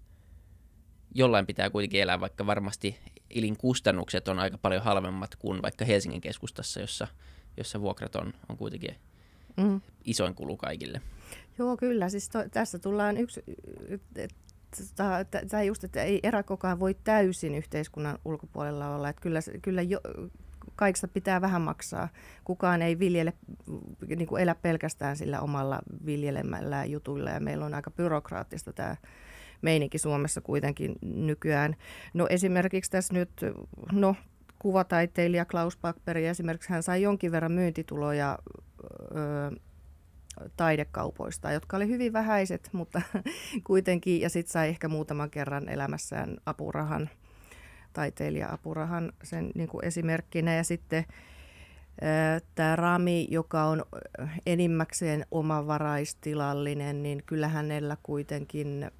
jollain pitää kuitenkin elää, vaikka varmasti elinkustannukset on aika paljon halvemmat kuin vaikka Helsingin keskustassa, jossa, jossa vuokrat on, on kuitenkin Mm. isoin kulu kaikille. Joo, kyllä. Siis to, tässä tullaan yksi, tämä just, että ei erakkokaan voi täysin yhteiskunnan ulkopuolella olla. Että kyllä, kyllä jo, kaikista pitää vähän maksaa. Kukaan ei viljele, niin kuin elä pelkästään sillä omalla viljelemällä jutuilla ja meillä on aika byrokraattista tämä meininki Suomessa kuitenkin nykyään. No esimerkiksi tässä nyt, no kuvataiteilija Klaus Backberg esimerkiksi, hän sai jonkin verran myyntituloja öö, taidekaupoista, jotka oli hyvin vähäiset, mutta kuitenkin, ja sitten sai ehkä muutaman kerran elämässään apurahan, taiteilija-apurahan sen niin kuin esimerkkinä. Ja sitten tämä Rami, joka on ö, enimmäkseen omavaraistilallinen, niin kyllä hänellä kuitenkin,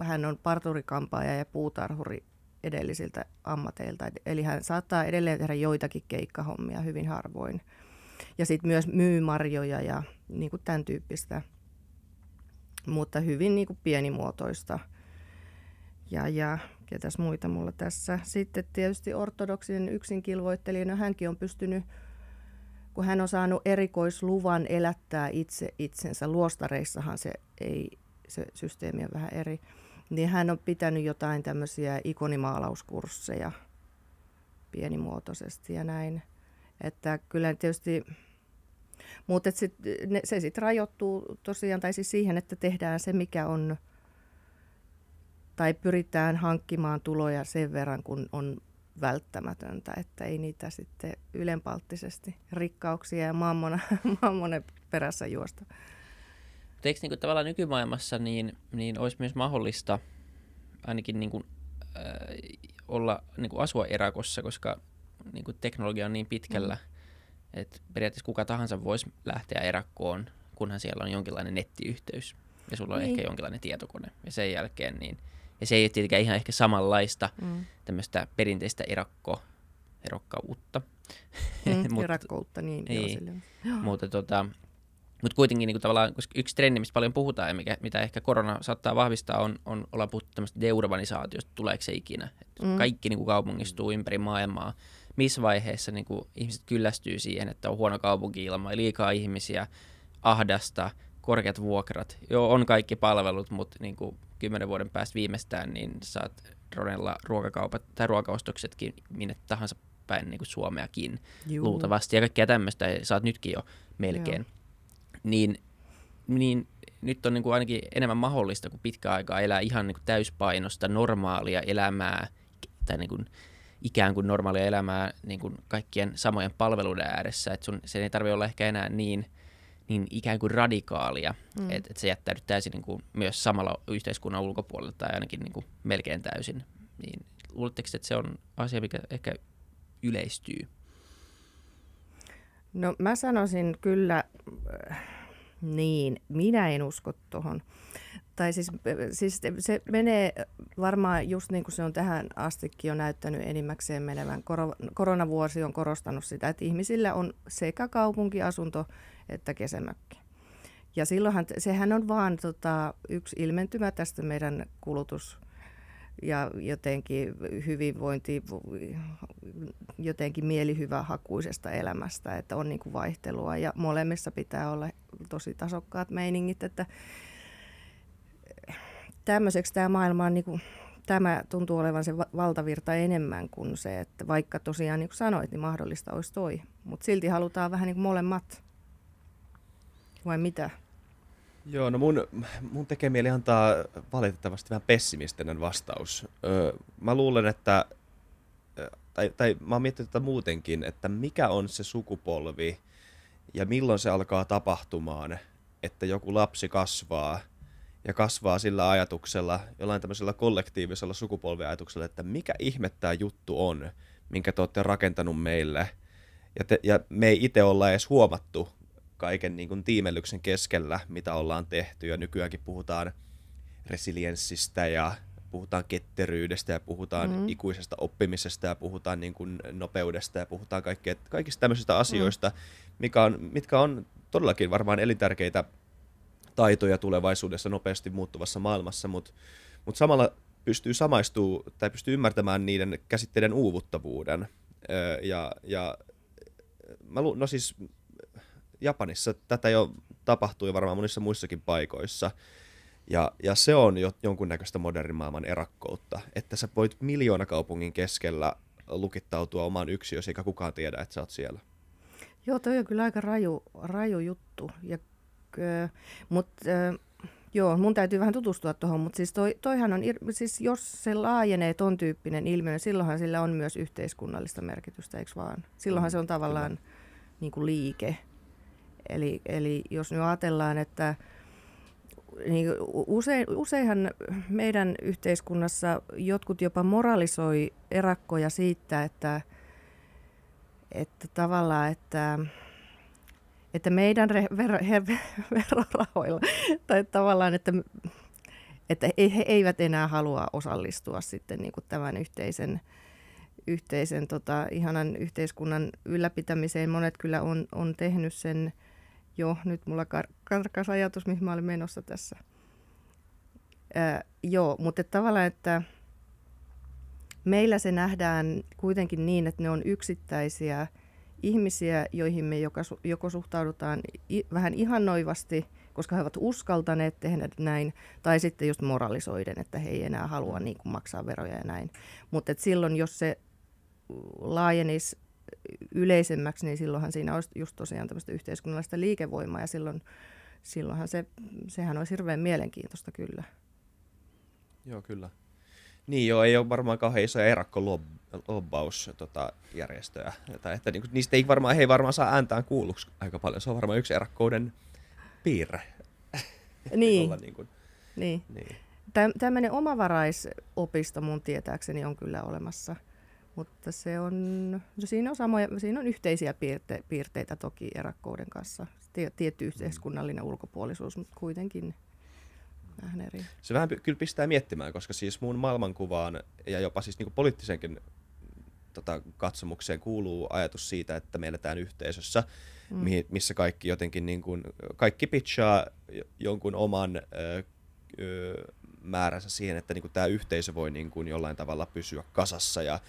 hän on parturikampaaja ja puutarhuri edellisiltä ammateilta. Eli hän saattaa edelleen tehdä joitakin keikkahommia hyvin harvoin. Ja sitten myös myy marjoja ja niin kuin tämän tyyppistä, mutta hyvin niin kuin pienimuotoista. Ja, ja ketäs muita mulla tässä. Sitten tietysti ortodoksinen yksinkilvoittelija, no hänkin on pystynyt, kun hän on saanut erikoisluvan elättää itse itsensä. Luostareissahan se, ei, se systeemi on vähän eri. Niin hän on pitänyt jotain tämmöisiä ikonimaalauskursseja pienimuotoisesti ja näin. Että kyllä tietysti, mutta sit, ne, se sitten rajoittuu tosiaan tai siis siihen, että tehdään se, mikä on, tai pyritään hankkimaan tuloja sen verran, kun on välttämätöntä, että ei niitä sitten ylenpalttisesti rikkauksia ja mammona perässä juosta. Eikö niin kuin, tavallaan nykymaailmassa niin, niin olisi myös mahdollista ainakin niin kuin, äh, olla, niin kuin asua erakossa, koska niin kuin teknologia on niin pitkällä, mm. että periaatteessa kuka tahansa voisi lähteä erakkoon, kunhan siellä on jonkinlainen nettiyhteys ja sulla on niin. ehkä jonkinlainen tietokone. Ja sen jälkeen, niin, ja se ei ole tietenkään ihan ehkä samanlaista mm. tämmöistä perinteistä erakko, erokkautta. Mm, erakkoutta, niin. niin. Joo, mutta tota, mutta kuitenkin niin kuin tavallaan, koska yksi trendi, mistä paljon puhutaan ja mikä, mitä ehkä korona saattaa vahvistaa, on, on olla puhuttu tämmöistä deurbanisaatiosta, tuleeko se ikinä. Et mm. Kaikki niin kuin kaupungistuu ympäri maailmaa. Missä vaiheessa niin kuin ihmiset kyllästyy siihen, että on huono kaupunki-ilma, liikaa ihmisiä, ahdasta, korkeat vuokrat. Joo, on kaikki palvelut, mutta niin kuin kymmenen vuoden päästä viimeistään, niin saat Ronella ruokakaupat tai ruokaostoksetkin minne tahansa päin niin kuin Suomeakin Juu. luultavasti. Ja kaikkea tämmöistä saat nytkin jo melkein. Joo niin, niin nyt on niin kuin ainakin enemmän mahdollista kuin pitkä aikaa elää ihan niin kuin täyspainosta normaalia elämää tai niin kuin ikään kuin normaalia elämää niin kuin kaikkien samojen palveluiden ääressä. että sun, sen ei tarvitse olla ehkä enää niin, niin ikään kuin radikaalia, mm. että et se jättäydyt täysin niin kuin myös samalla yhteiskunnan ulkopuolella tai ainakin niin kuin melkein täysin. Niin, luuletteko, että se on asia, mikä ehkä yleistyy? No mä sanoisin kyllä niin, minä en usko tuohon. Tai siis, siis se menee varmaan just niin kuin se on tähän astikin jo näyttänyt enimmäkseen menevän. Koronavuosi on korostanut sitä, että ihmisillä on sekä kaupunkiasunto että kesämökki. Ja silloinhan, sehän on vaan tota, yksi ilmentymä tästä meidän kulutus- ja jotenkin hyvinvointi, jotenkin mielihyvä hakuisesta elämästä, että on niin kuin vaihtelua ja molemmissa pitää olla tosi tasokkaat meiningit, että tämmöiseksi tämä maailma on niin kuin, tämä tuntuu olevan se valtavirta enemmän kuin se, että vaikka tosiaan niin kuin sanoit, niin mahdollista olisi toi, mutta silti halutaan vähän niin kuin molemmat. Vai mitä? Joo, no mun, mun tekee mieli antaa valitettavasti vähän pessimistinen vastaus. Öö, mä luulen, että, tai, tai mä oon miettinyt tätä muutenkin, että mikä on se sukupolvi ja milloin se alkaa tapahtumaan, että joku lapsi kasvaa ja kasvaa sillä ajatuksella, jollain tämmöisellä kollektiivisella sukupolviajatuksella, että mikä ihme tämä juttu on, minkä te olette rakentanut meille. Ja, te, ja me ei itse olla edes huomattu, kaiken niin kuin tiimellyksen keskellä, mitä ollaan tehty. Ja nykyäänkin puhutaan resilienssistä ja puhutaan ketteryydestä ja puhutaan mm. ikuisesta oppimisesta ja puhutaan niin kuin nopeudesta ja puhutaan kaikkea, kaikista tämmöisistä mm. asioista, mikä on, mitkä on todellakin varmaan elintärkeitä taitoja tulevaisuudessa nopeasti muuttuvassa maailmassa, mutta mut samalla pystyy samaistuu tai pystyy ymmärtämään niiden käsitteiden uuvuttavuuden. Öö, ja, ja mä lu- no siis Japanissa tätä jo tapahtui varmaan monissa muissakin paikoissa. Ja, ja se on jo jonkunnäköistä modernin maailman erakkoutta, että sä voit miljoona kaupungin keskellä lukittautua omaan yksiösi, eikä kukaan tiedä, että sä oot siellä. Joo, toi on kyllä aika raju, raju juttu. Ja, mutta joo, mun täytyy vähän tutustua tuohon, mutta siis toi, toihan on, siis jos se laajenee ton tyyppinen ilmiö, niin silloinhan sillä on myös yhteiskunnallista merkitystä, eikö vaan? Silloinhan mm, se on tavallaan niin kuin liike. Eli, eli jos nyt ajatellaan, että niin usein, useinhan meidän yhteiskunnassa jotkut jopa moralisoi erakkoja siitä, että, että tavallaan, että, että meidän re, ver, he, verorahoilla, tai tavallaan, että, että he eivät enää halua osallistua sitten niin tämän yhteisen, yhteisen tota, ihanan yhteiskunnan ylläpitämiseen. Monet kyllä on, on tehnyt sen Joo, nyt mulla kar- karkas ajatus, mihin mä olin menossa tässä. Ää, joo, mutta että tavallaan, että meillä se nähdään kuitenkin niin, että ne on yksittäisiä ihmisiä, joihin me joko, joko suhtaudutaan i, vähän ihannoivasti, koska he ovat uskaltaneet tehdä näin, tai sitten just moralisoiden, että he ei enää halua niin kuin, maksaa veroja ja näin. Mutta silloin, jos se laajenisi yleisemmäksi, niin silloinhan siinä olisi just tosiaan tämmöistä yhteiskunnallista liikevoimaa ja silloin, silloinhan se, sehän olisi hirveän mielenkiintoista kyllä. Joo, kyllä. Niin joo, ei ole varmaan kauhean isoja lobbausjärjestöjä. Tota, että niin kuin, niistä ei varmaan, he ei varmaan saa ääntään kuulluksi aika paljon. Se on varmaan yksi erakkouden piirre. Niin, Olla niin kuin, niin. niin. Tämmöinen omavaraisopisto mun tietääkseni on kyllä olemassa, mutta se on, no siinä, on samoja, siinä on yhteisiä piirte, piirteitä toki erakkouden kanssa. Tie, tietty yhteiskunnallinen ulkopuolisuus, mutta kuitenkin vähän eri. Se vähän kyllä pistää miettimään, koska siis mun maailmankuvaan ja jopa siis niin poliittisenkin tota, katsomukseen kuuluu ajatus siitä, että me eletään yhteisössä, mm. mihin, missä kaikki jotenkin niin kuin, kaikki pitchaa jonkun oman ö, ö, määränsä siihen, että niin kuin tämä yhteisö voi niin kuin jollain tavalla pysyä kasassa ja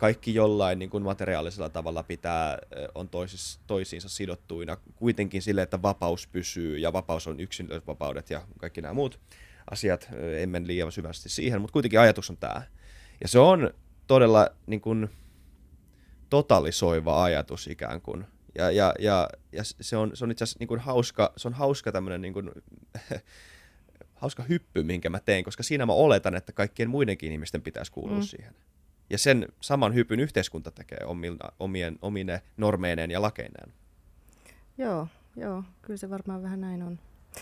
kaikki jollain niin kuin materiaalisella tavalla pitää, on toisis, toisiinsa sidottuina kuitenkin sille, että vapaus pysyy ja vapaus on yksilövapaudet ja kaikki nämä muut asiat, en mene liian syvästi siihen, mutta kuitenkin ajatus on tämä. Ja se on todella niin kuin, totalisoiva ajatus ikään kuin. Ja, ja, ja, ja se on, se on itse asiassa niin kuin hauska, se on hauska tämmöinen niin kuin, hauska hyppy, minkä mä teen, koska siinä mä oletan, että kaikkien muidenkin ihmisten pitäisi kuulua mm. siihen. Ja sen saman hypyn yhteiskunta tekee omina, omien, omine normeineen ja lakeineen. Joo, joo, kyllä se varmaan vähän näin on.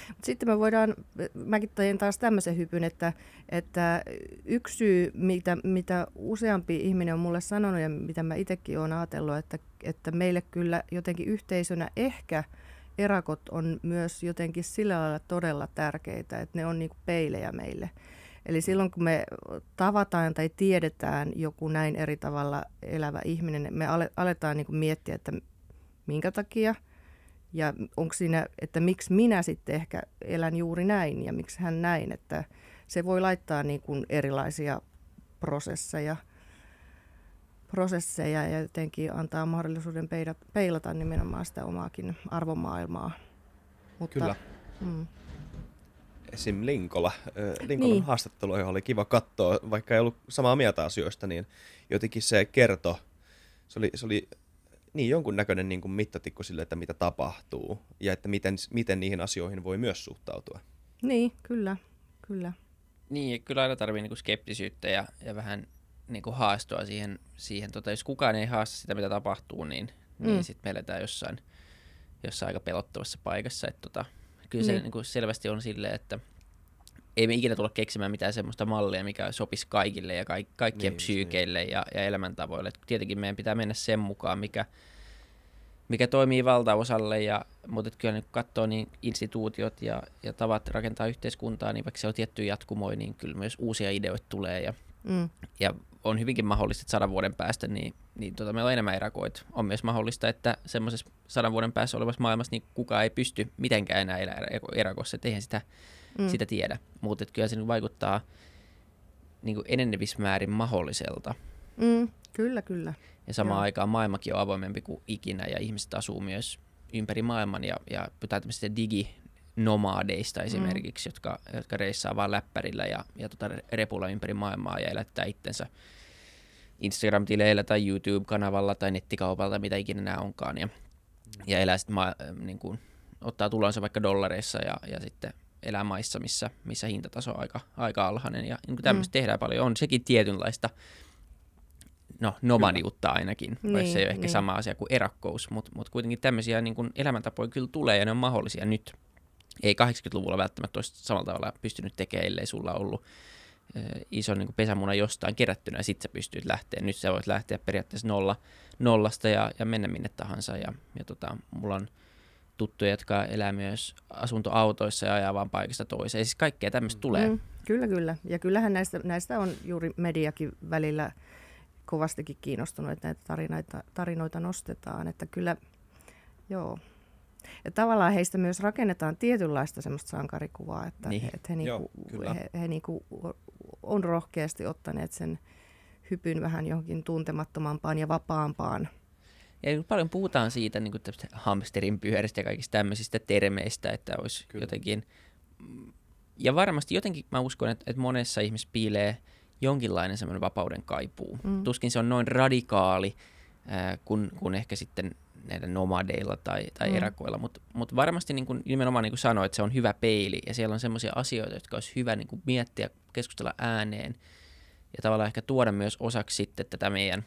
Mut sitten me voidaan, mäkin teen taas tämmöisen hypyn, että, että yksi syy, mitä, mitä useampi ihminen on mulle sanonut ja mitä mä itsekin olen ajatellut, että, että meille kyllä jotenkin yhteisönä ehkä erakot on myös jotenkin sillä lailla todella tärkeitä, että ne on niin peilejä meille. Eli silloin kun me tavataan tai tiedetään joku näin eri tavalla elävä ihminen, me aletaan niin kuin miettiä, että minkä takia ja onko siinä, että miksi minä sitten ehkä elän juuri näin ja miksi hän näin, että se voi laittaa niin kuin erilaisia prosesseja, prosesseja ja jotenkin antaa mahdollisuuden peilata nimenomaan sitä omaakin arvomaailmaa. Mutta, Kyllä. Mm esim. Linkola, Linkolan niin. haastattelu, johon oli kiva katsoa, vaikka ei ollut samaa mieltä asioista, niin jotenkin se kerto, se oli, se oli niin jonkunnäköinen niin kuin mittatikku sille, että mitä tapahtuu ja että miten, miten niihin asioihin voi myös suhtautua. Niin, kyllä, kyllä. Niin, kyllä aina tarvii niin kuin skeptisyyttä ja, ja vähän niin kuin haastua siihen, siihen tota, jos kukaan ei haasta sitä, mitä tapahtuu, niin, niin mm. sitten me eletään jossain, jossain aika pelottavassa paikassa. Että tota, kyllä se niin. Niin kuin selvästi on silleen, että ei me ikinä tulla keksimään mitään semmoista mallia, mikä sopisi kaikille ja ka- kaikkien niin, psyykeille niin. ja, ja elämäntavoille. Et tietenkin meidän pitää mennä sen mukaan, mikä, mikä toimii valtaosalle, ja, mutta kyllä niin kun katsoo niin instituutiot ja, ja tavat rakentaa yhteiskuntaa, niin vaikka se on tietty jatkumoja, niin kyllä myös uusia ideoita tulee. Ja, mm. ja on hyvinkin mahdollista, että sadan vuoden päästä niin, niin tota, meillä on enemmän erakoita. On myös mahdollista, että semmoisessa sadan vuoden päässä olevassa maailmassa niin kukaan ei pysty mitenkään enää elää erakossa, että eihän sitä, mm. sitä tiedä. Mutta kyllä se niin vaikuttaa niin kuin enenevissä määrin mahdolliselta. Mm, kyllä, kyllä. Ja samaan Joo. aikaan maailmakin on avoimempi kuin ikinä ja ihmiset asuu myös ympäri maailman ja, ja pitää tämmöistä digi, nomadeista esimerkiksi, mm. jotka, jotka reissaa vaan läppärillä ja, ja tota repulla ympäri maailmaa ja elättää itsensä Instagram-tileillä tai YouTube-kanavalla tai nettikaupalta, mitä ikinä nämä onkaan. Ja, ja elää sitten ma- niin kuin, ottaa tulonsa vaikka dollareissa ja, ja sitten elää maissa, missä, missä hintataso on aika, aika alhainen. Ja niin tämmöistä mm. tehdään paljon. On sekin tietynlaista no, nomadiutta ainakin, niin, se ei ole ehkä niin. sama asia kuin erakkous, mutta mut kuitenkin tämmöisiä niin kuin elämäntapoja kyllä tulee ja ne on mahdollisia nyt ei 80-luvulla välttämättä olisi samalla tavalla pystynyt tekemään, ellei sulla ollut iso niin pesämuna jostain kerättynä ja sitten sä pystyt lähteä. Nyt sä voit lähteä periaatteessa nolla, nollasta ja, ja mennä minne tahansa. Ja, ja tota, mulla on tuttuja, jotka elää myös asuntoautoissa ja ajaa vaan paikasta toiseen. Siis kaikkea tämmöistä tulee. Mm, kyllä, kyllä. Ja kyllähän näistä, näistä on juuri mediakin välillä kovastikin kiinnostunut, että näitä tarinoita, tarinoita nostetaan. Että kyllä, joo, ja tavallaan heistä myös rakennetaan tietynlaista semmoista sankarikuvaa, että, niin. että he, niinku, Joo, he, he niinku on rohkeasti ottaneet sen hypyn vähän johonkin tuntemattomampaan ja vapaampaan. Ja paljon puhutaan siitä niin hamsterin pyöristä ja kaikista tämmöisistä termeistä, että olisi Kyllä. jotenkin... Ja varmasti jotenkin mä uskon, että, että monessa ihmisessä piilee jonkinlainen semmoinen vapauden kaipuu. Mm. Tuskin se on noin radikaali, äh, kun, kun ehkä sitten näillä nomadeilla tai, tai mm. erakoilla, mutta mut varmasti niin kuin, nimenomaan niin kuin sanoit, että se on hyvä peili ja siellä on sellaisia asioita, jotka olisi hyvä niin kuin miettiä, keskustella ääneen ja tavallaan ehkä tuoda myös osaksi sitten tätä meidän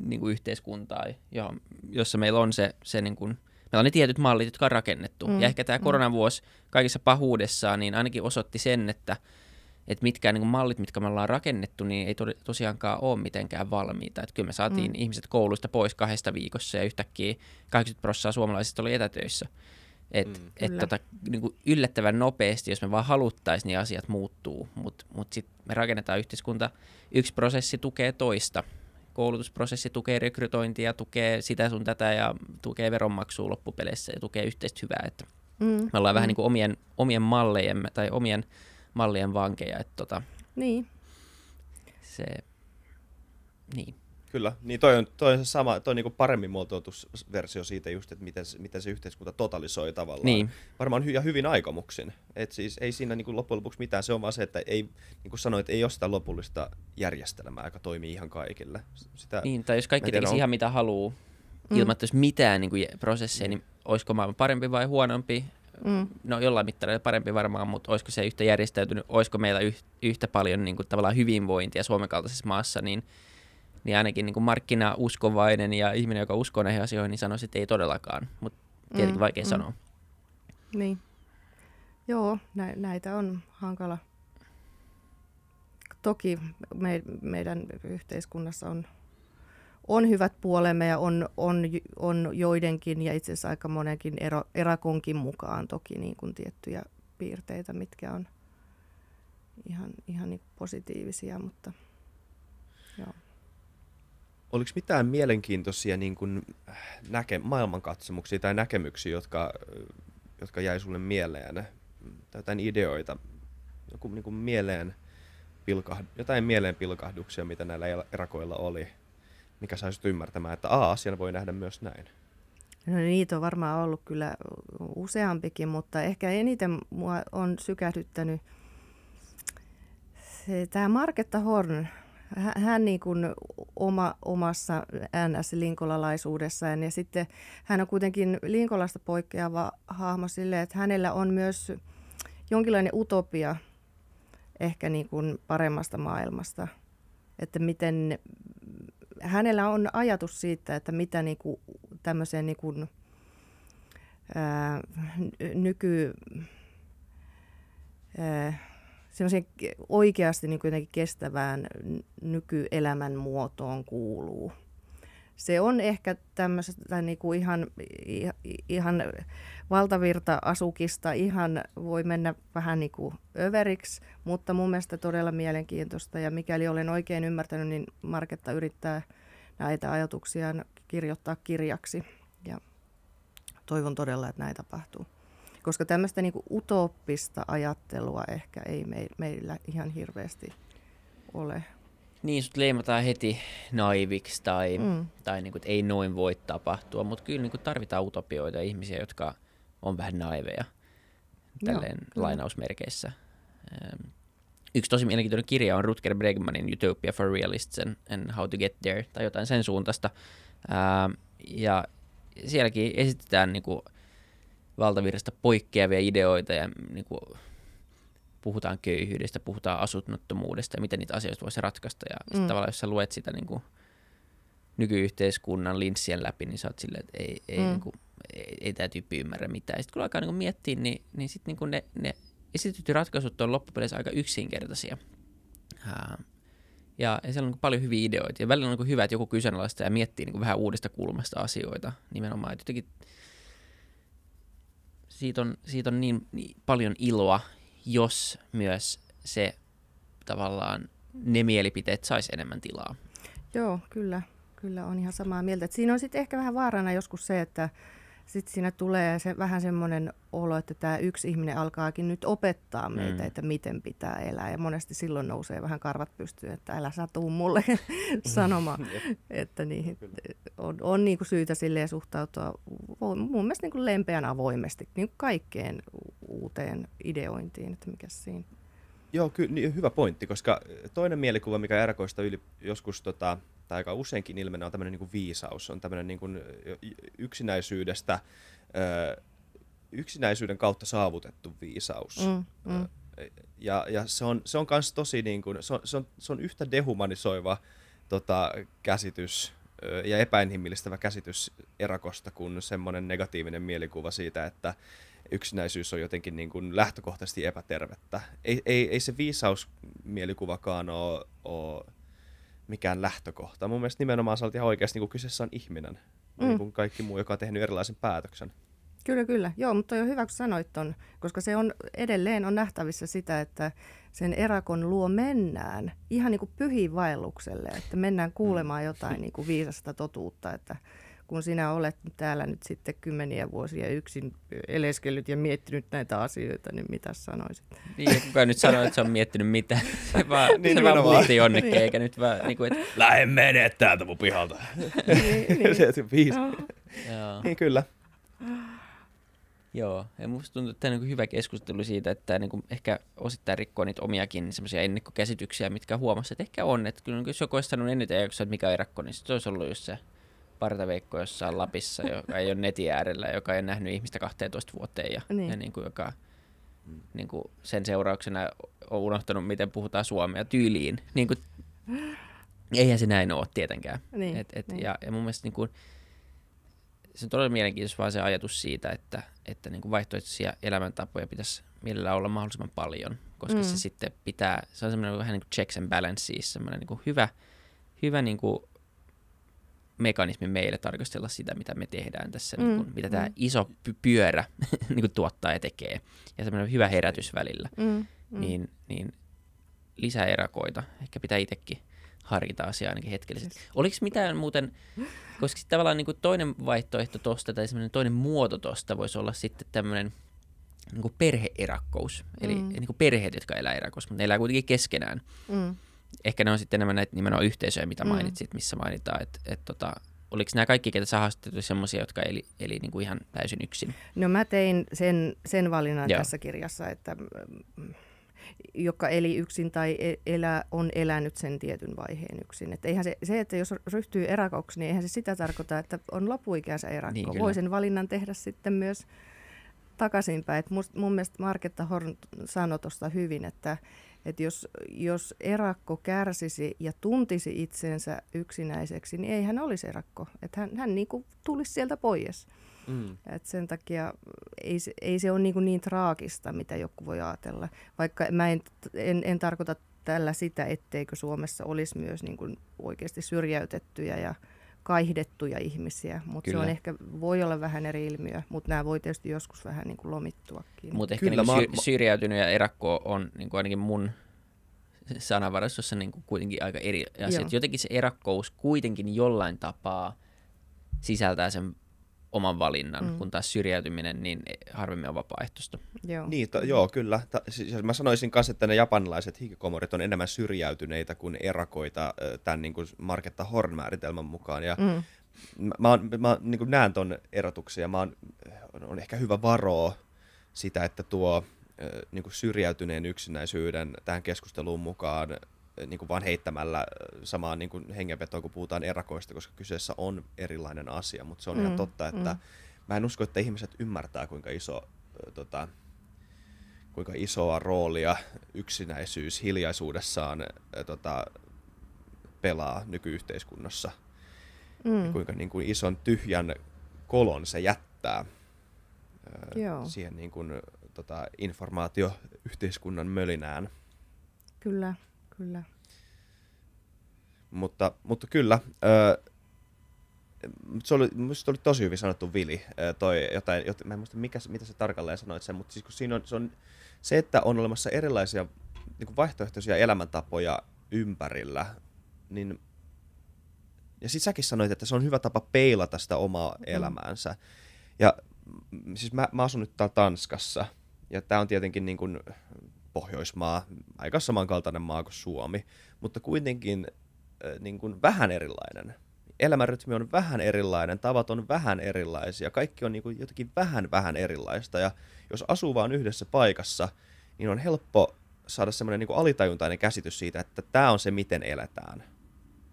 niin kuin yhteiskuntaa, johon, jossa meillä on se, se niin kuin, meillä on ne tietyt mallit, jotka on rakennettu. Mm. Ja ehkä tämä koronavuosi kaikissa pahuudessaan niin ainakin osoitti sen, että, että mitkään niin mallit, mitkä me ollaan rakennettu, niin ei to, tosiaankaan ole mitenkään valmiita. Että kyllä me saatiin mm. ihmiset kouluista pois kahdesta viikossa ja yhtäkkiä 80 prosenttia suomalaisista oli etätöissä. Et, mm, et tota, niin kuin yllättävän nopeasti, jos me vaan haluttaisiin, niin asiat muuttuu. Mutta mut, mut sitten me rakennetaan yhteiskunta, yksi prosessi tukee toista koulutusprosessi tukee rekrytointia, tukee sitä sun tätä ja tukee veronmaksua loppupeleissä ja tukee yhteistä hyvää. Että mm. Me ollaan mm. vähän niin kuin omien, omien mallejemme tai omien mallien vankeja. Että tota, niin. Se, niin. Kyllä, niin toi on, toi on se sama, toi on niin paremmin muotoiltu versio siitä just, että miten, miten se yhteiskunta totalisoi tavallaan. Niin. Varmaan hy, ja hyvin aikomuksin. Et siis ei siinä niin kuin loppujen lopuksi mitään, se on vaan se, että ei, niin kuin sanoit, ei ole sitä lopullista järjestelmää, joka toimii ihan kaikille. Sitä, niin, tai jos kaikki tekisi on... ihan mitä haluaa, mm. ilman että mitään niin kuin prosesseja, niin olisiko maailma parempi vai huonompi? Mm. No jollain mittarilla parempi varmaan, mutta olisiko se yhtä järjestäytynyt, olisiko meillä yhtä paljon niin kuin, tavallaan hyvinvointia Suomen kaltaisessa maassa, niin niin ainakin niin kuin markkinauskovainen ja ihminen, joka uskoo näihin asioihin, niin sanoisi, että ei todellakaan. Mutta tietenkin mm, vaikea mm. sanoa. Niin. Joo, nä- näitä on hankala. Toki me, meidän yhteiskunnassa on, on hyvät puolemme ja on, on, on joidenkin ja itse asiassa aika monenkin ero, erakonkin mukaan toki niin kuin tiettyjä piirteitä, mitkä on ihan, ihan niin positiivisia, mutta joo. Oliko mitään mielenkiintoisia niin kuin, näke, maailmankatsomuksia tai näkemyksiä, jotka, jotka jäi sulle mieleen, tai jotain ideoita, joku niin kuin mieleen pilkah, jotain mieleen pilkahduksia, mitä näillä erakoilla oli, mikä saisi ymmärtämään, että a, asian voi nähdä myös näin. No niitä on varmaan ollut kyllä useampikin, mutta ehkä eniten mua on sykähdyttänyt tämä Marketta Horn, hän niin kuin oma, omassa NS-linkolalaisuudessaan ja sitten hän on kuitenkin Linkolasta poikkeava hahmo sille, että hänellä on myös jonkinlainen utopia ehkä niin kuin paremmasta maailmasta, että miten hänellä on ajatus siitä, että mitä niin kuin tämmöiseen niin kuin, ää, nyky... Ää, semmoiseen oikeasti niin kuin kestävään nykyelämän muotoon kuuluu. Se on ehkä tämmöistä niin kuin ihan, ihan valtavirta-asukista, ihan voi mennä vähän niin kuin överiksi, mutta mun mielestä todella mielenkiintoista. Ja mikäli olen oikein ymmärtänyt, niin Marketta yrittää näitä ajatuksia kirjoittaa kirjaksi. Ja toivon todella, että näin tapahtuu koska tämmöistä niin kuin utooppista ajattelua ehkä ei me, meillä ihan hirveästi ole. Niin, sut leimataan heti naiviksi tai, mm. tai niin kuin, että ei noin voi tapahtua, mutta kyllä niin kuin tarvitaan utopioita ihmisiä, jotka on vähän naiveja tälleen Joo, lainausmerkeissä. Ähm, yksi tosi mielenkiintoinen kirja on Rutger Bregmanin Utopia for Realists and, and How to Get There, tai jotain sen suuntaista. Ähm, ja sielläkin esitetään niin kuin, valtavirrasta poikkeavia ideoita ja niin kuin, puhutaan köyhyydestä, puhutaan asunnottomuudesta ja miten niitä asioita voisi ratkaista. Ja mm. tavallaan jos sä luet sitä niin kuin, nykyyhteiskunnan linssien läpi, niin sä oot silleen, että ei, ei, mm. niin kuin, ei, ei tämä tyyppi ymmärrä mitään. Sitten kun alkaa niin kuin, miettiä, niin, niin sitten niin ne, ne esitetyt ratkaisut on loppupeleissä aika yksinkertaisia. Uh, ja, ja siellä on niin paljon hyviä ideoita. Ja välillä on niin hyvä, että joku kyseenalaista ja miettii niin vähän uudesta kulmasta asioita nimenomaan. Että jotenkin siitä on, siitä on niin, niin paljon iloa, jos myös se tavallaan ne mielipiteet saisi enemmän tilaa. Joo, kyllä. Kyllä on ihan samaa mieltä. Et siinä on sitten ehkä vähän vaarana joskus se, että sitten siinä tulee se, vähän semmoinen olo, että tämä yksi ihminen alkaakin nyt opettaa meitä, mm. että miten pitää elää. Ja monesti silloin nousee vähän karvat pystyyn, että älä saa tuu mulle sanomaan. että niihin on, on niin kuin syytä silleen suhtautua mun mielestä niin kuin lempeän avoimesti niin kuin kaikkeen uuteen ideointiin, että mikä siinä. Joo, ky- niin, hyvä pointti, koska toinen mielikuva, mikä erkoista yli, joskus tota, tai aika useinkin ilmenee, on tämmöinen niin viisaus, on tämmöinen niin kuin yksinäisyydestä, ö, yksinäisyyden kautta saavutettu viisaus. Mm, mm. Ja, ja se on, se on kans tosi niin kuin, se on, se on, se on yhtä dehumanisoiva tota, käsitys ja epäinhimillistävä käsitys erakosta kuin semmoinen negatiivinen mielikuva siitä, että yksinäisyys on jotenkin niin kuin lähtökohtaisesti epätervettä. Ei, ei, ei se viisausmielikuvakaan ole, ole mikään lähtökohta. Mun mielestä nimenomaan sä olet ihan oikeasti, niin kuin kyseessä on ihminen, mm. niin kuin kaikki muu, joka on tehnyt erilaisen päätöksen. Kyllä, kyllä. Joo, mutta on hyvä, kun sanoit ton, koska se on edelleen on nähtävissä sitä, että sen erakon luo mennään ihan niin kuin pyhiin vaellukselle, että mennään kuulemaan mm. jotain niin kuin viisasta totuutta, että kun sinä olet täällä nyt sitten kymmeniä vuosia yksin eleskellyt ja miettinyt näitä asioita, niin mitä sanoisit? Niin, kuka nyt sanoo, että se on miettinyt mitä. Se vaan, niin, se vaan puhuttiin jonnekin, niin. eikä nyt vaan niin kuin, että... Lähde mene täältä mun pihalta. niin, niin. se, viisi. Joo. Niin kyllä. Joo, ja musta tuntuu, että tämä on niin hyvä keskustelu siitä, että tämä niin ehkä osittain rikkoo niitä omiakin semmoisia ennakkokäsityksiä, mitkä huomasi, että ehkä on. Että kyllä jos joku olisi sanonut eniten että mikä on erakko, niin se olisi ollut just se partaveikko jossain Lapissa, joka ei ole netin äärellä, joka ei nähnyt ihmistä 12 vuoteen ja, niin. ja niin kuin, joka niin kuin sen seurauksena on unohtanut, miten puhutaan suomea tyyliin. Niin kuin, eihän se näin ole tietenkään. Niin, et, et, niin. Ja, ja mun mielestä niin kuin, se on todella mielenkiintoista vaan se ajatus siitä, että, että niin kuin vaihtoehtoisia elämäntapoja pitäisi mielellä olla mahdollisimman paljon, koska mm. se sitten pitää, se on semmoinen vähän niin kuin checks and balances, semmoinen niin kuin hyvä, hyvä niin kuin mekanismi meille tarkastella sitä, mitä me tehdään tässä, mm. niin kuin, mitä mm. tämä iso pyörä niin kuin tuottaa ja tekee. Ja semmoinen hyvä herätys välillä. Mm. Mm. Niin, niin lisää erakoita. Ehkä pitää itsekin harkita asiaa ainakin hetkellisesti. Oliko mitään muuten, koska tavallaan niin kuin toinen vaihtoehto tuosta tai semmoinen toinen muoto tuosta voisi olla sitten tämmöinen niin perheerakkous. Eli mm. niin kuin perheet, jotka elää erakossa, mutta ne elää kuitenkin keskenään. Mm ehkä ne on sitten enemmän näitä nimenomaan yhteisöjä, mitä mm. mainitsit, missä mainitaan, että et tota, oliko nämä kaikki, ketä sä haastattelit, sellaisia, jotka eli, eli niin kuin ihan täysin yksin? No mä tein sen, sen valinnan Joo. tässä kirjassa, että mm, joka eli yksin tai e, elä, on elänyt sen tietyn vaiheen yksin. Että eihän se, se, että jos ryhtyy erakoksi, niin eihän se sitä tarkoita, että on lopuikänsä erakko. Niin, Voi sen valinnan tehdä sitten myös takaisinpäin. Et must, mun mielestä Marketta Horn sanoi tuosta hyvin, että että jos, jos erakko kärsisi ja tuntisi itsensä yksinäiseksi, niin ei hän olisi erakko. Että hän, hän niin kuin tulisi sieltä pois. Mm. Et sen takia ei, ei se ole niin, niin traagista, mitä joku voi ajatella. Vaikka mä en, en, en tarkoita tällä sitä, etteikö Suomessa olisi myös niin kuin oikeasti syrjäytettyjä ja kaihdettuja ihmisiä, mutta se on ehkä, voi olla vähän eri ilmiö, mutta nämä voi tietysti joskus vähän niin kuin lomittuakin. Mutta ehkä Kyllä, niin mä... syrjäytynyt ja erakko on niin kuin ainakin mun sanavarastossa niin kuin kuitenkin aika eri asia. Jotenkin se erakkous kuitenkin jollain tapaa sisältää sen oman valinnan, mm. kun taas syrjäytyminen niin harvemmin on vapaaehtoista. Joo, niin, to, joo kyllä. Ta, siis mä sanoisin myös, että ne japanilaiset hikikomorit on enemmän syrjäytyneitä kuin erakoita tämän niin kuin Marketta Horn-määritelmän mukaan. Ja mm. Mä, mä, mä niin kuin näen ton erotuksen ja mä on, on ehkä hyvä varoa sitä, että tuo niin kuin syrjäytyneen yksinäisyyden tähän keskusteluun mukaan niin kuin vaan heittämällä samaan niin kuin hengenvetoon, kun puhutaan erakoista, koska kyseessä on erilainen asia, mutta se on mm, ihan totta, että mm. mä en usko, että ihmiset ymmärtää, kuinka iso tota, kuinka isoa roolia yksinäisyys hiljaisuudessaan tota, pelaa nykyyhteiskunnassa. Mm. Ja kuinka niin kuin ison tyhjän kolon se jättää Joo. siihen niin kuin, tota, informaatioyhteiskunnan mölinään. Kyllä, kyllä. Mutta, mutta kyllä, öö, se oli, se oli tosi hyvin sanottu Vili, toi jotain, jotain, mä en muista mikä, mitä se tarkalleen sanoit sen, mutta siis kun siinä on, se, on, se, että on olemassa erilaisia niin kuin vaihtoehtoisia elämäntapoja ympärillä, niin ja sit säkin sanoit, että se on hyvä tapa peilata sitä omaa mm. elämäänsä. Ja siis mä, mä asun nyt täällä Tanskassa, ja tämä on tietenkin niin kuin Pohjoismaa, aika samankaltainen maa kuin Suomi, mutta kuitenkin niin kuin vähän erilainen. Elämänrytmi on vähän erilainen, tavat on vähän erilaisia, kaikki on niin kuin jotenkin vähän vähän erilaista. Ja jos asuu vain yhdessä paikassa, niin on helppo saada semmoinen niin alitajuntainen käsitys siitä, että tämä on se, miten eletään.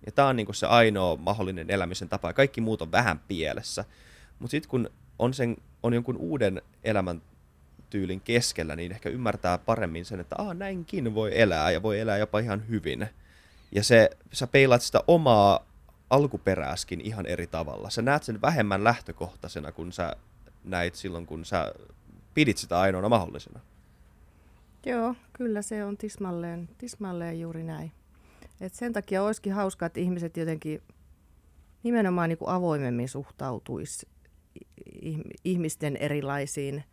Ja tämä on niin kuin se ainoa mahdollinen elämisen tapa, ja kaikki muut on vähän pielessä. Mutta sitten kun on, sen, on jonkun uuden elämän elämäntyylin keskellä, niin ehkä ymmärtää paremmin sen, että ah, näinkin voi elää ja voi elää jopa ihan hyvin. Ja se, sä peilaat sitä omaa alkuperääskin ihan eri tavalla. Sä näet sen vähemmän lähtökohtaisena, kun sä näit silloin, kun sä pidit sitä ainoana mahdollisena. Joo, kyllä se on tismalleen, tismalleen juuri näin. Et sen takia olisikin hauskaa, että ihmiset jotenkin nimenomaan niin kuin avoimemmin suhtautuisi ihmisten erilaisiin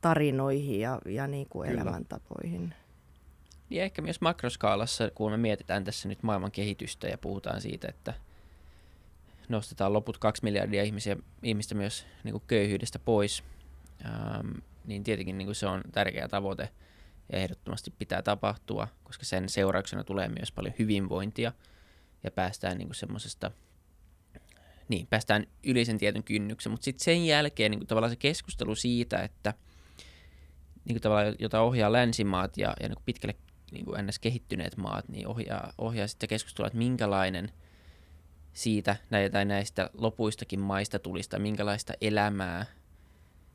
tarinoihin ja, ja niin kuin elämäntapoihin. Ja ehkä myös makroskaalassa, kun me mietitään tässä nyt maailman kehitystä ja puhutaan siitä, että nostetaan loput kaksi miljardia ihmisiä, ihmistä myös niin kuin köyhyydestä pois, ähm, niin tietenkin niin kuin se on tärkeä tavoite ja ehdottomasti pitää tapahtua, koska sen seurauksena tulee myös paljon hyvinvointia ja päästään niin semmoisesta niin, päästään yli sen tietyn kynnyksen, mutta sitten sen jälkeen niin kuin tavallaan se keskustelu siitä, että niin kuin tavallaan, jota ohjaa länsimaat ja, ja niin kuin pitkälle niin kuin ns. kehittyneet maat, niin ohjaa, ohjaa sitten keskustelua, että minkälainen siitä näitä näistä lopuistakin maista tulisi tai minkälaista elämää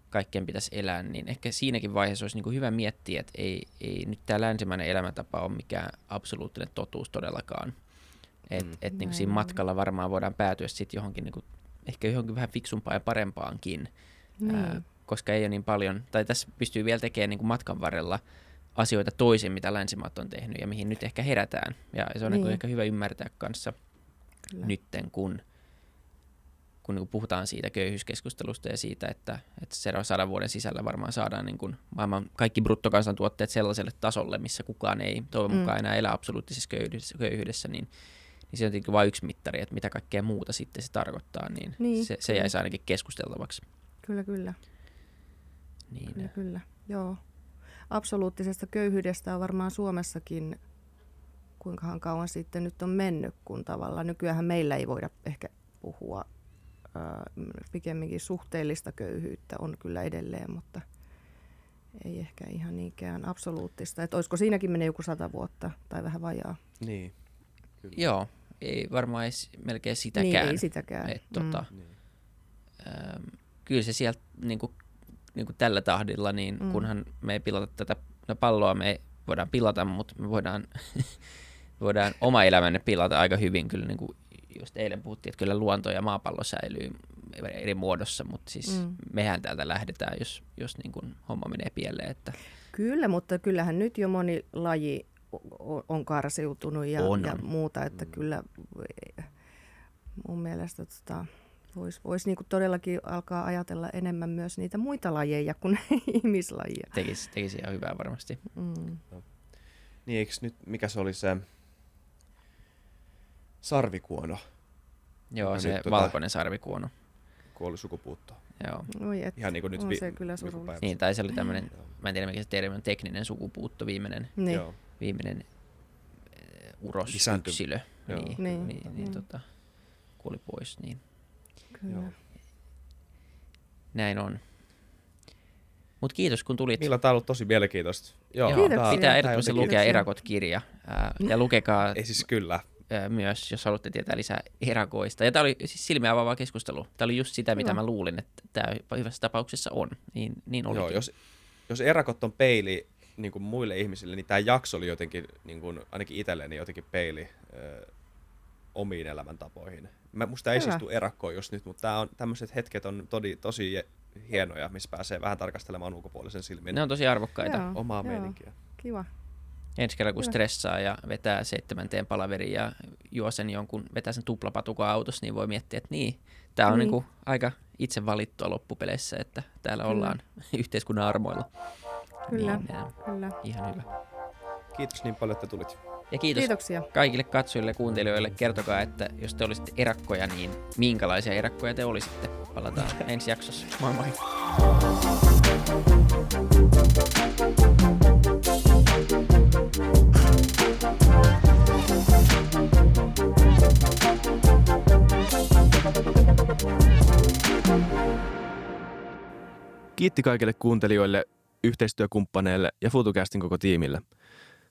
kaikkien pitäisi elää, niin ehkä siinäkin vaiheessa olisi niin kuin hyvä miettiä, että ei, ei nyt tämä länsimäinen elämäntapa ole mikään absoluuttinen totuus todellakaan. Että mm. et, niin siinä matkalla varmaan voidaan päätyä sitten johonkin, niin kuin, ehkä johonkin vähän fiksumpaan ja parempaankin, mm. ää, koska ei ole niin paljon, tai tässä pystyy vielä tekemään niin kuin matkan varrella asioita toisin, mitä länsimaat on tehnyt ja mihin nyt ehkä herätään. Ja se on niin. Niin ehkä hyvä ymmärtää kanssa Kyllä. nytten, kun, kun niin puhutaan siitä köyhyyskeskustelusta ja siitä, että, että seuraavan sadan vuoden sisällä varmaan saadaan niin kuin maailman kaikki bruttokansantuotteet sellaiselle tasolle, missä kukaan ei toivon mm. mukaan enää elä absoluuttisessa köyhyydessä, köyhyydessä niin, niin se on tietenkin vain yksi mittari, että mitä kaikkea muuta sitten se tarkoittaa, niin, niin se, se jäisi ainakin keskusteltavaksi. Kyllä, kyllä. Niin. Kyllä, kyllä, joo absoluuttisesta köyhyydestä on varmaan Suomessakin kuinkahan kauan sitten nyt on mennyt, kun tavallaan nykyään meillä ei voida ehkä puhua pikemminkin suhteellista köyhyyttä on kyllä edelleen, mutta ei ehkä ihan niinkään absoluuttista. Että olisiko siinäkin menee joku sata vuotta tai vähän vajaa. Niin. Kyllä. Joo, ei varmaan edes melkein sitäkään. Niin, ei sitäkään. Et, tota, mm. ähm, kyllä se sieltä niin kuin niin kuin tällä tahdilla, niin mm. kunhan me ei pilata tätä no palloa, me voidaan pilata, mutta me voidaan, voidaan oma elämänne pilata aika hyvin. Kyllä niin kuin just eilen puhuttiin, että kyllä luonto ja maapallo säilyy eri muodossa, mutta siis mm. mehän täältä lähdetään, jos, jos niin kuin homma menee pieleen. Että... Kyllä, mutta kyllähän nyt jo moni laji on karsiutunut ja, on, ja muuta, että mm. kyllä mun mielestä tota, Voisi vois niinku todellakin alkaa ajatella enemmän myös niitä muita lajeja kuin ihmislajia. Tekisi, tekisi ihan hyvää varmasti. Mm. No. Niin eikö nyt, mikä se oli se sarvikuono? Joo, se tota, valkoinen sarvikuono. Kuoli sukupuuttoon. Joo. Oi et, Ihan niin kuin nyt on vi- se kyllä surullista. Niin, tai se oli tämmöinen, mä en tiedä mikä se termi on, tekninen sukupuutto, viimeinen, niin. viimeinen uh, urosyksilö. Niin, niin, niin, niin, niin, tota, kuoli pois. Niin. Kyllä. Joo. Näin on. Mutta kiitos kun tulit. Millä tämä on ollut tosi mielenkiintoista. Joo, Joo Kiitoksia. Pitää ehdottomasti lukea Erakot-kirja. Ää, ja lukekaa Ei siis kyllä. Ää, myös, jos haluatte tietää lisää erakoista. Ja tämä oli siis silmiä avaava keskustelu. Tämä oli just sitä, mitä no. mä luulin, että tämä hyvässä tapauksessa on. Niin, niin olikin. Joo, jos, jos erakot on peili niin kuin muille ihmisille, niin tämä jakso oli jotenkin, niin kuin, ainakin itselleni jotenkin peili äh, omiin elämäntapoihin. Mä, musta ei siis tule erakkoon just nyt, mutta tää on, tämmöiset hetket on todi, tosi hienoja, missä pääsee vähän tarkastelemaan ulkopuolisen silmin. Ne on tosi arvokkaita. Joo, Omaa joo. meininkiä. Kiva. Ensi kerralla kun Kiva. stressaa ja vetää seitsemänteen palaverin ja juo sen jonkun, vetää sen tuplapatukon autossa, niin voi miettiä, että niin, tämä on niin. Niinku aika itse valittua loppupeleissä, että täällä Kyllä. ollaan yhteiskunnan armoilla. Kyllä, niin, Kyllä. Ihan hyvä. Kiitos niin paljon, että tulit. Ja kiitos Kiitoksia. kaikille katsojille ja kuuntelijoille. Kertokaa, että jos te olisitte erakkoja, niin minkälaisia erakkoja te olisitte. Palataan ensi jaksossa. Moi moi! Kiitti kaikille kuuntelijoille, yhteistyökumppaneille ja FutuCastin koko tiimille –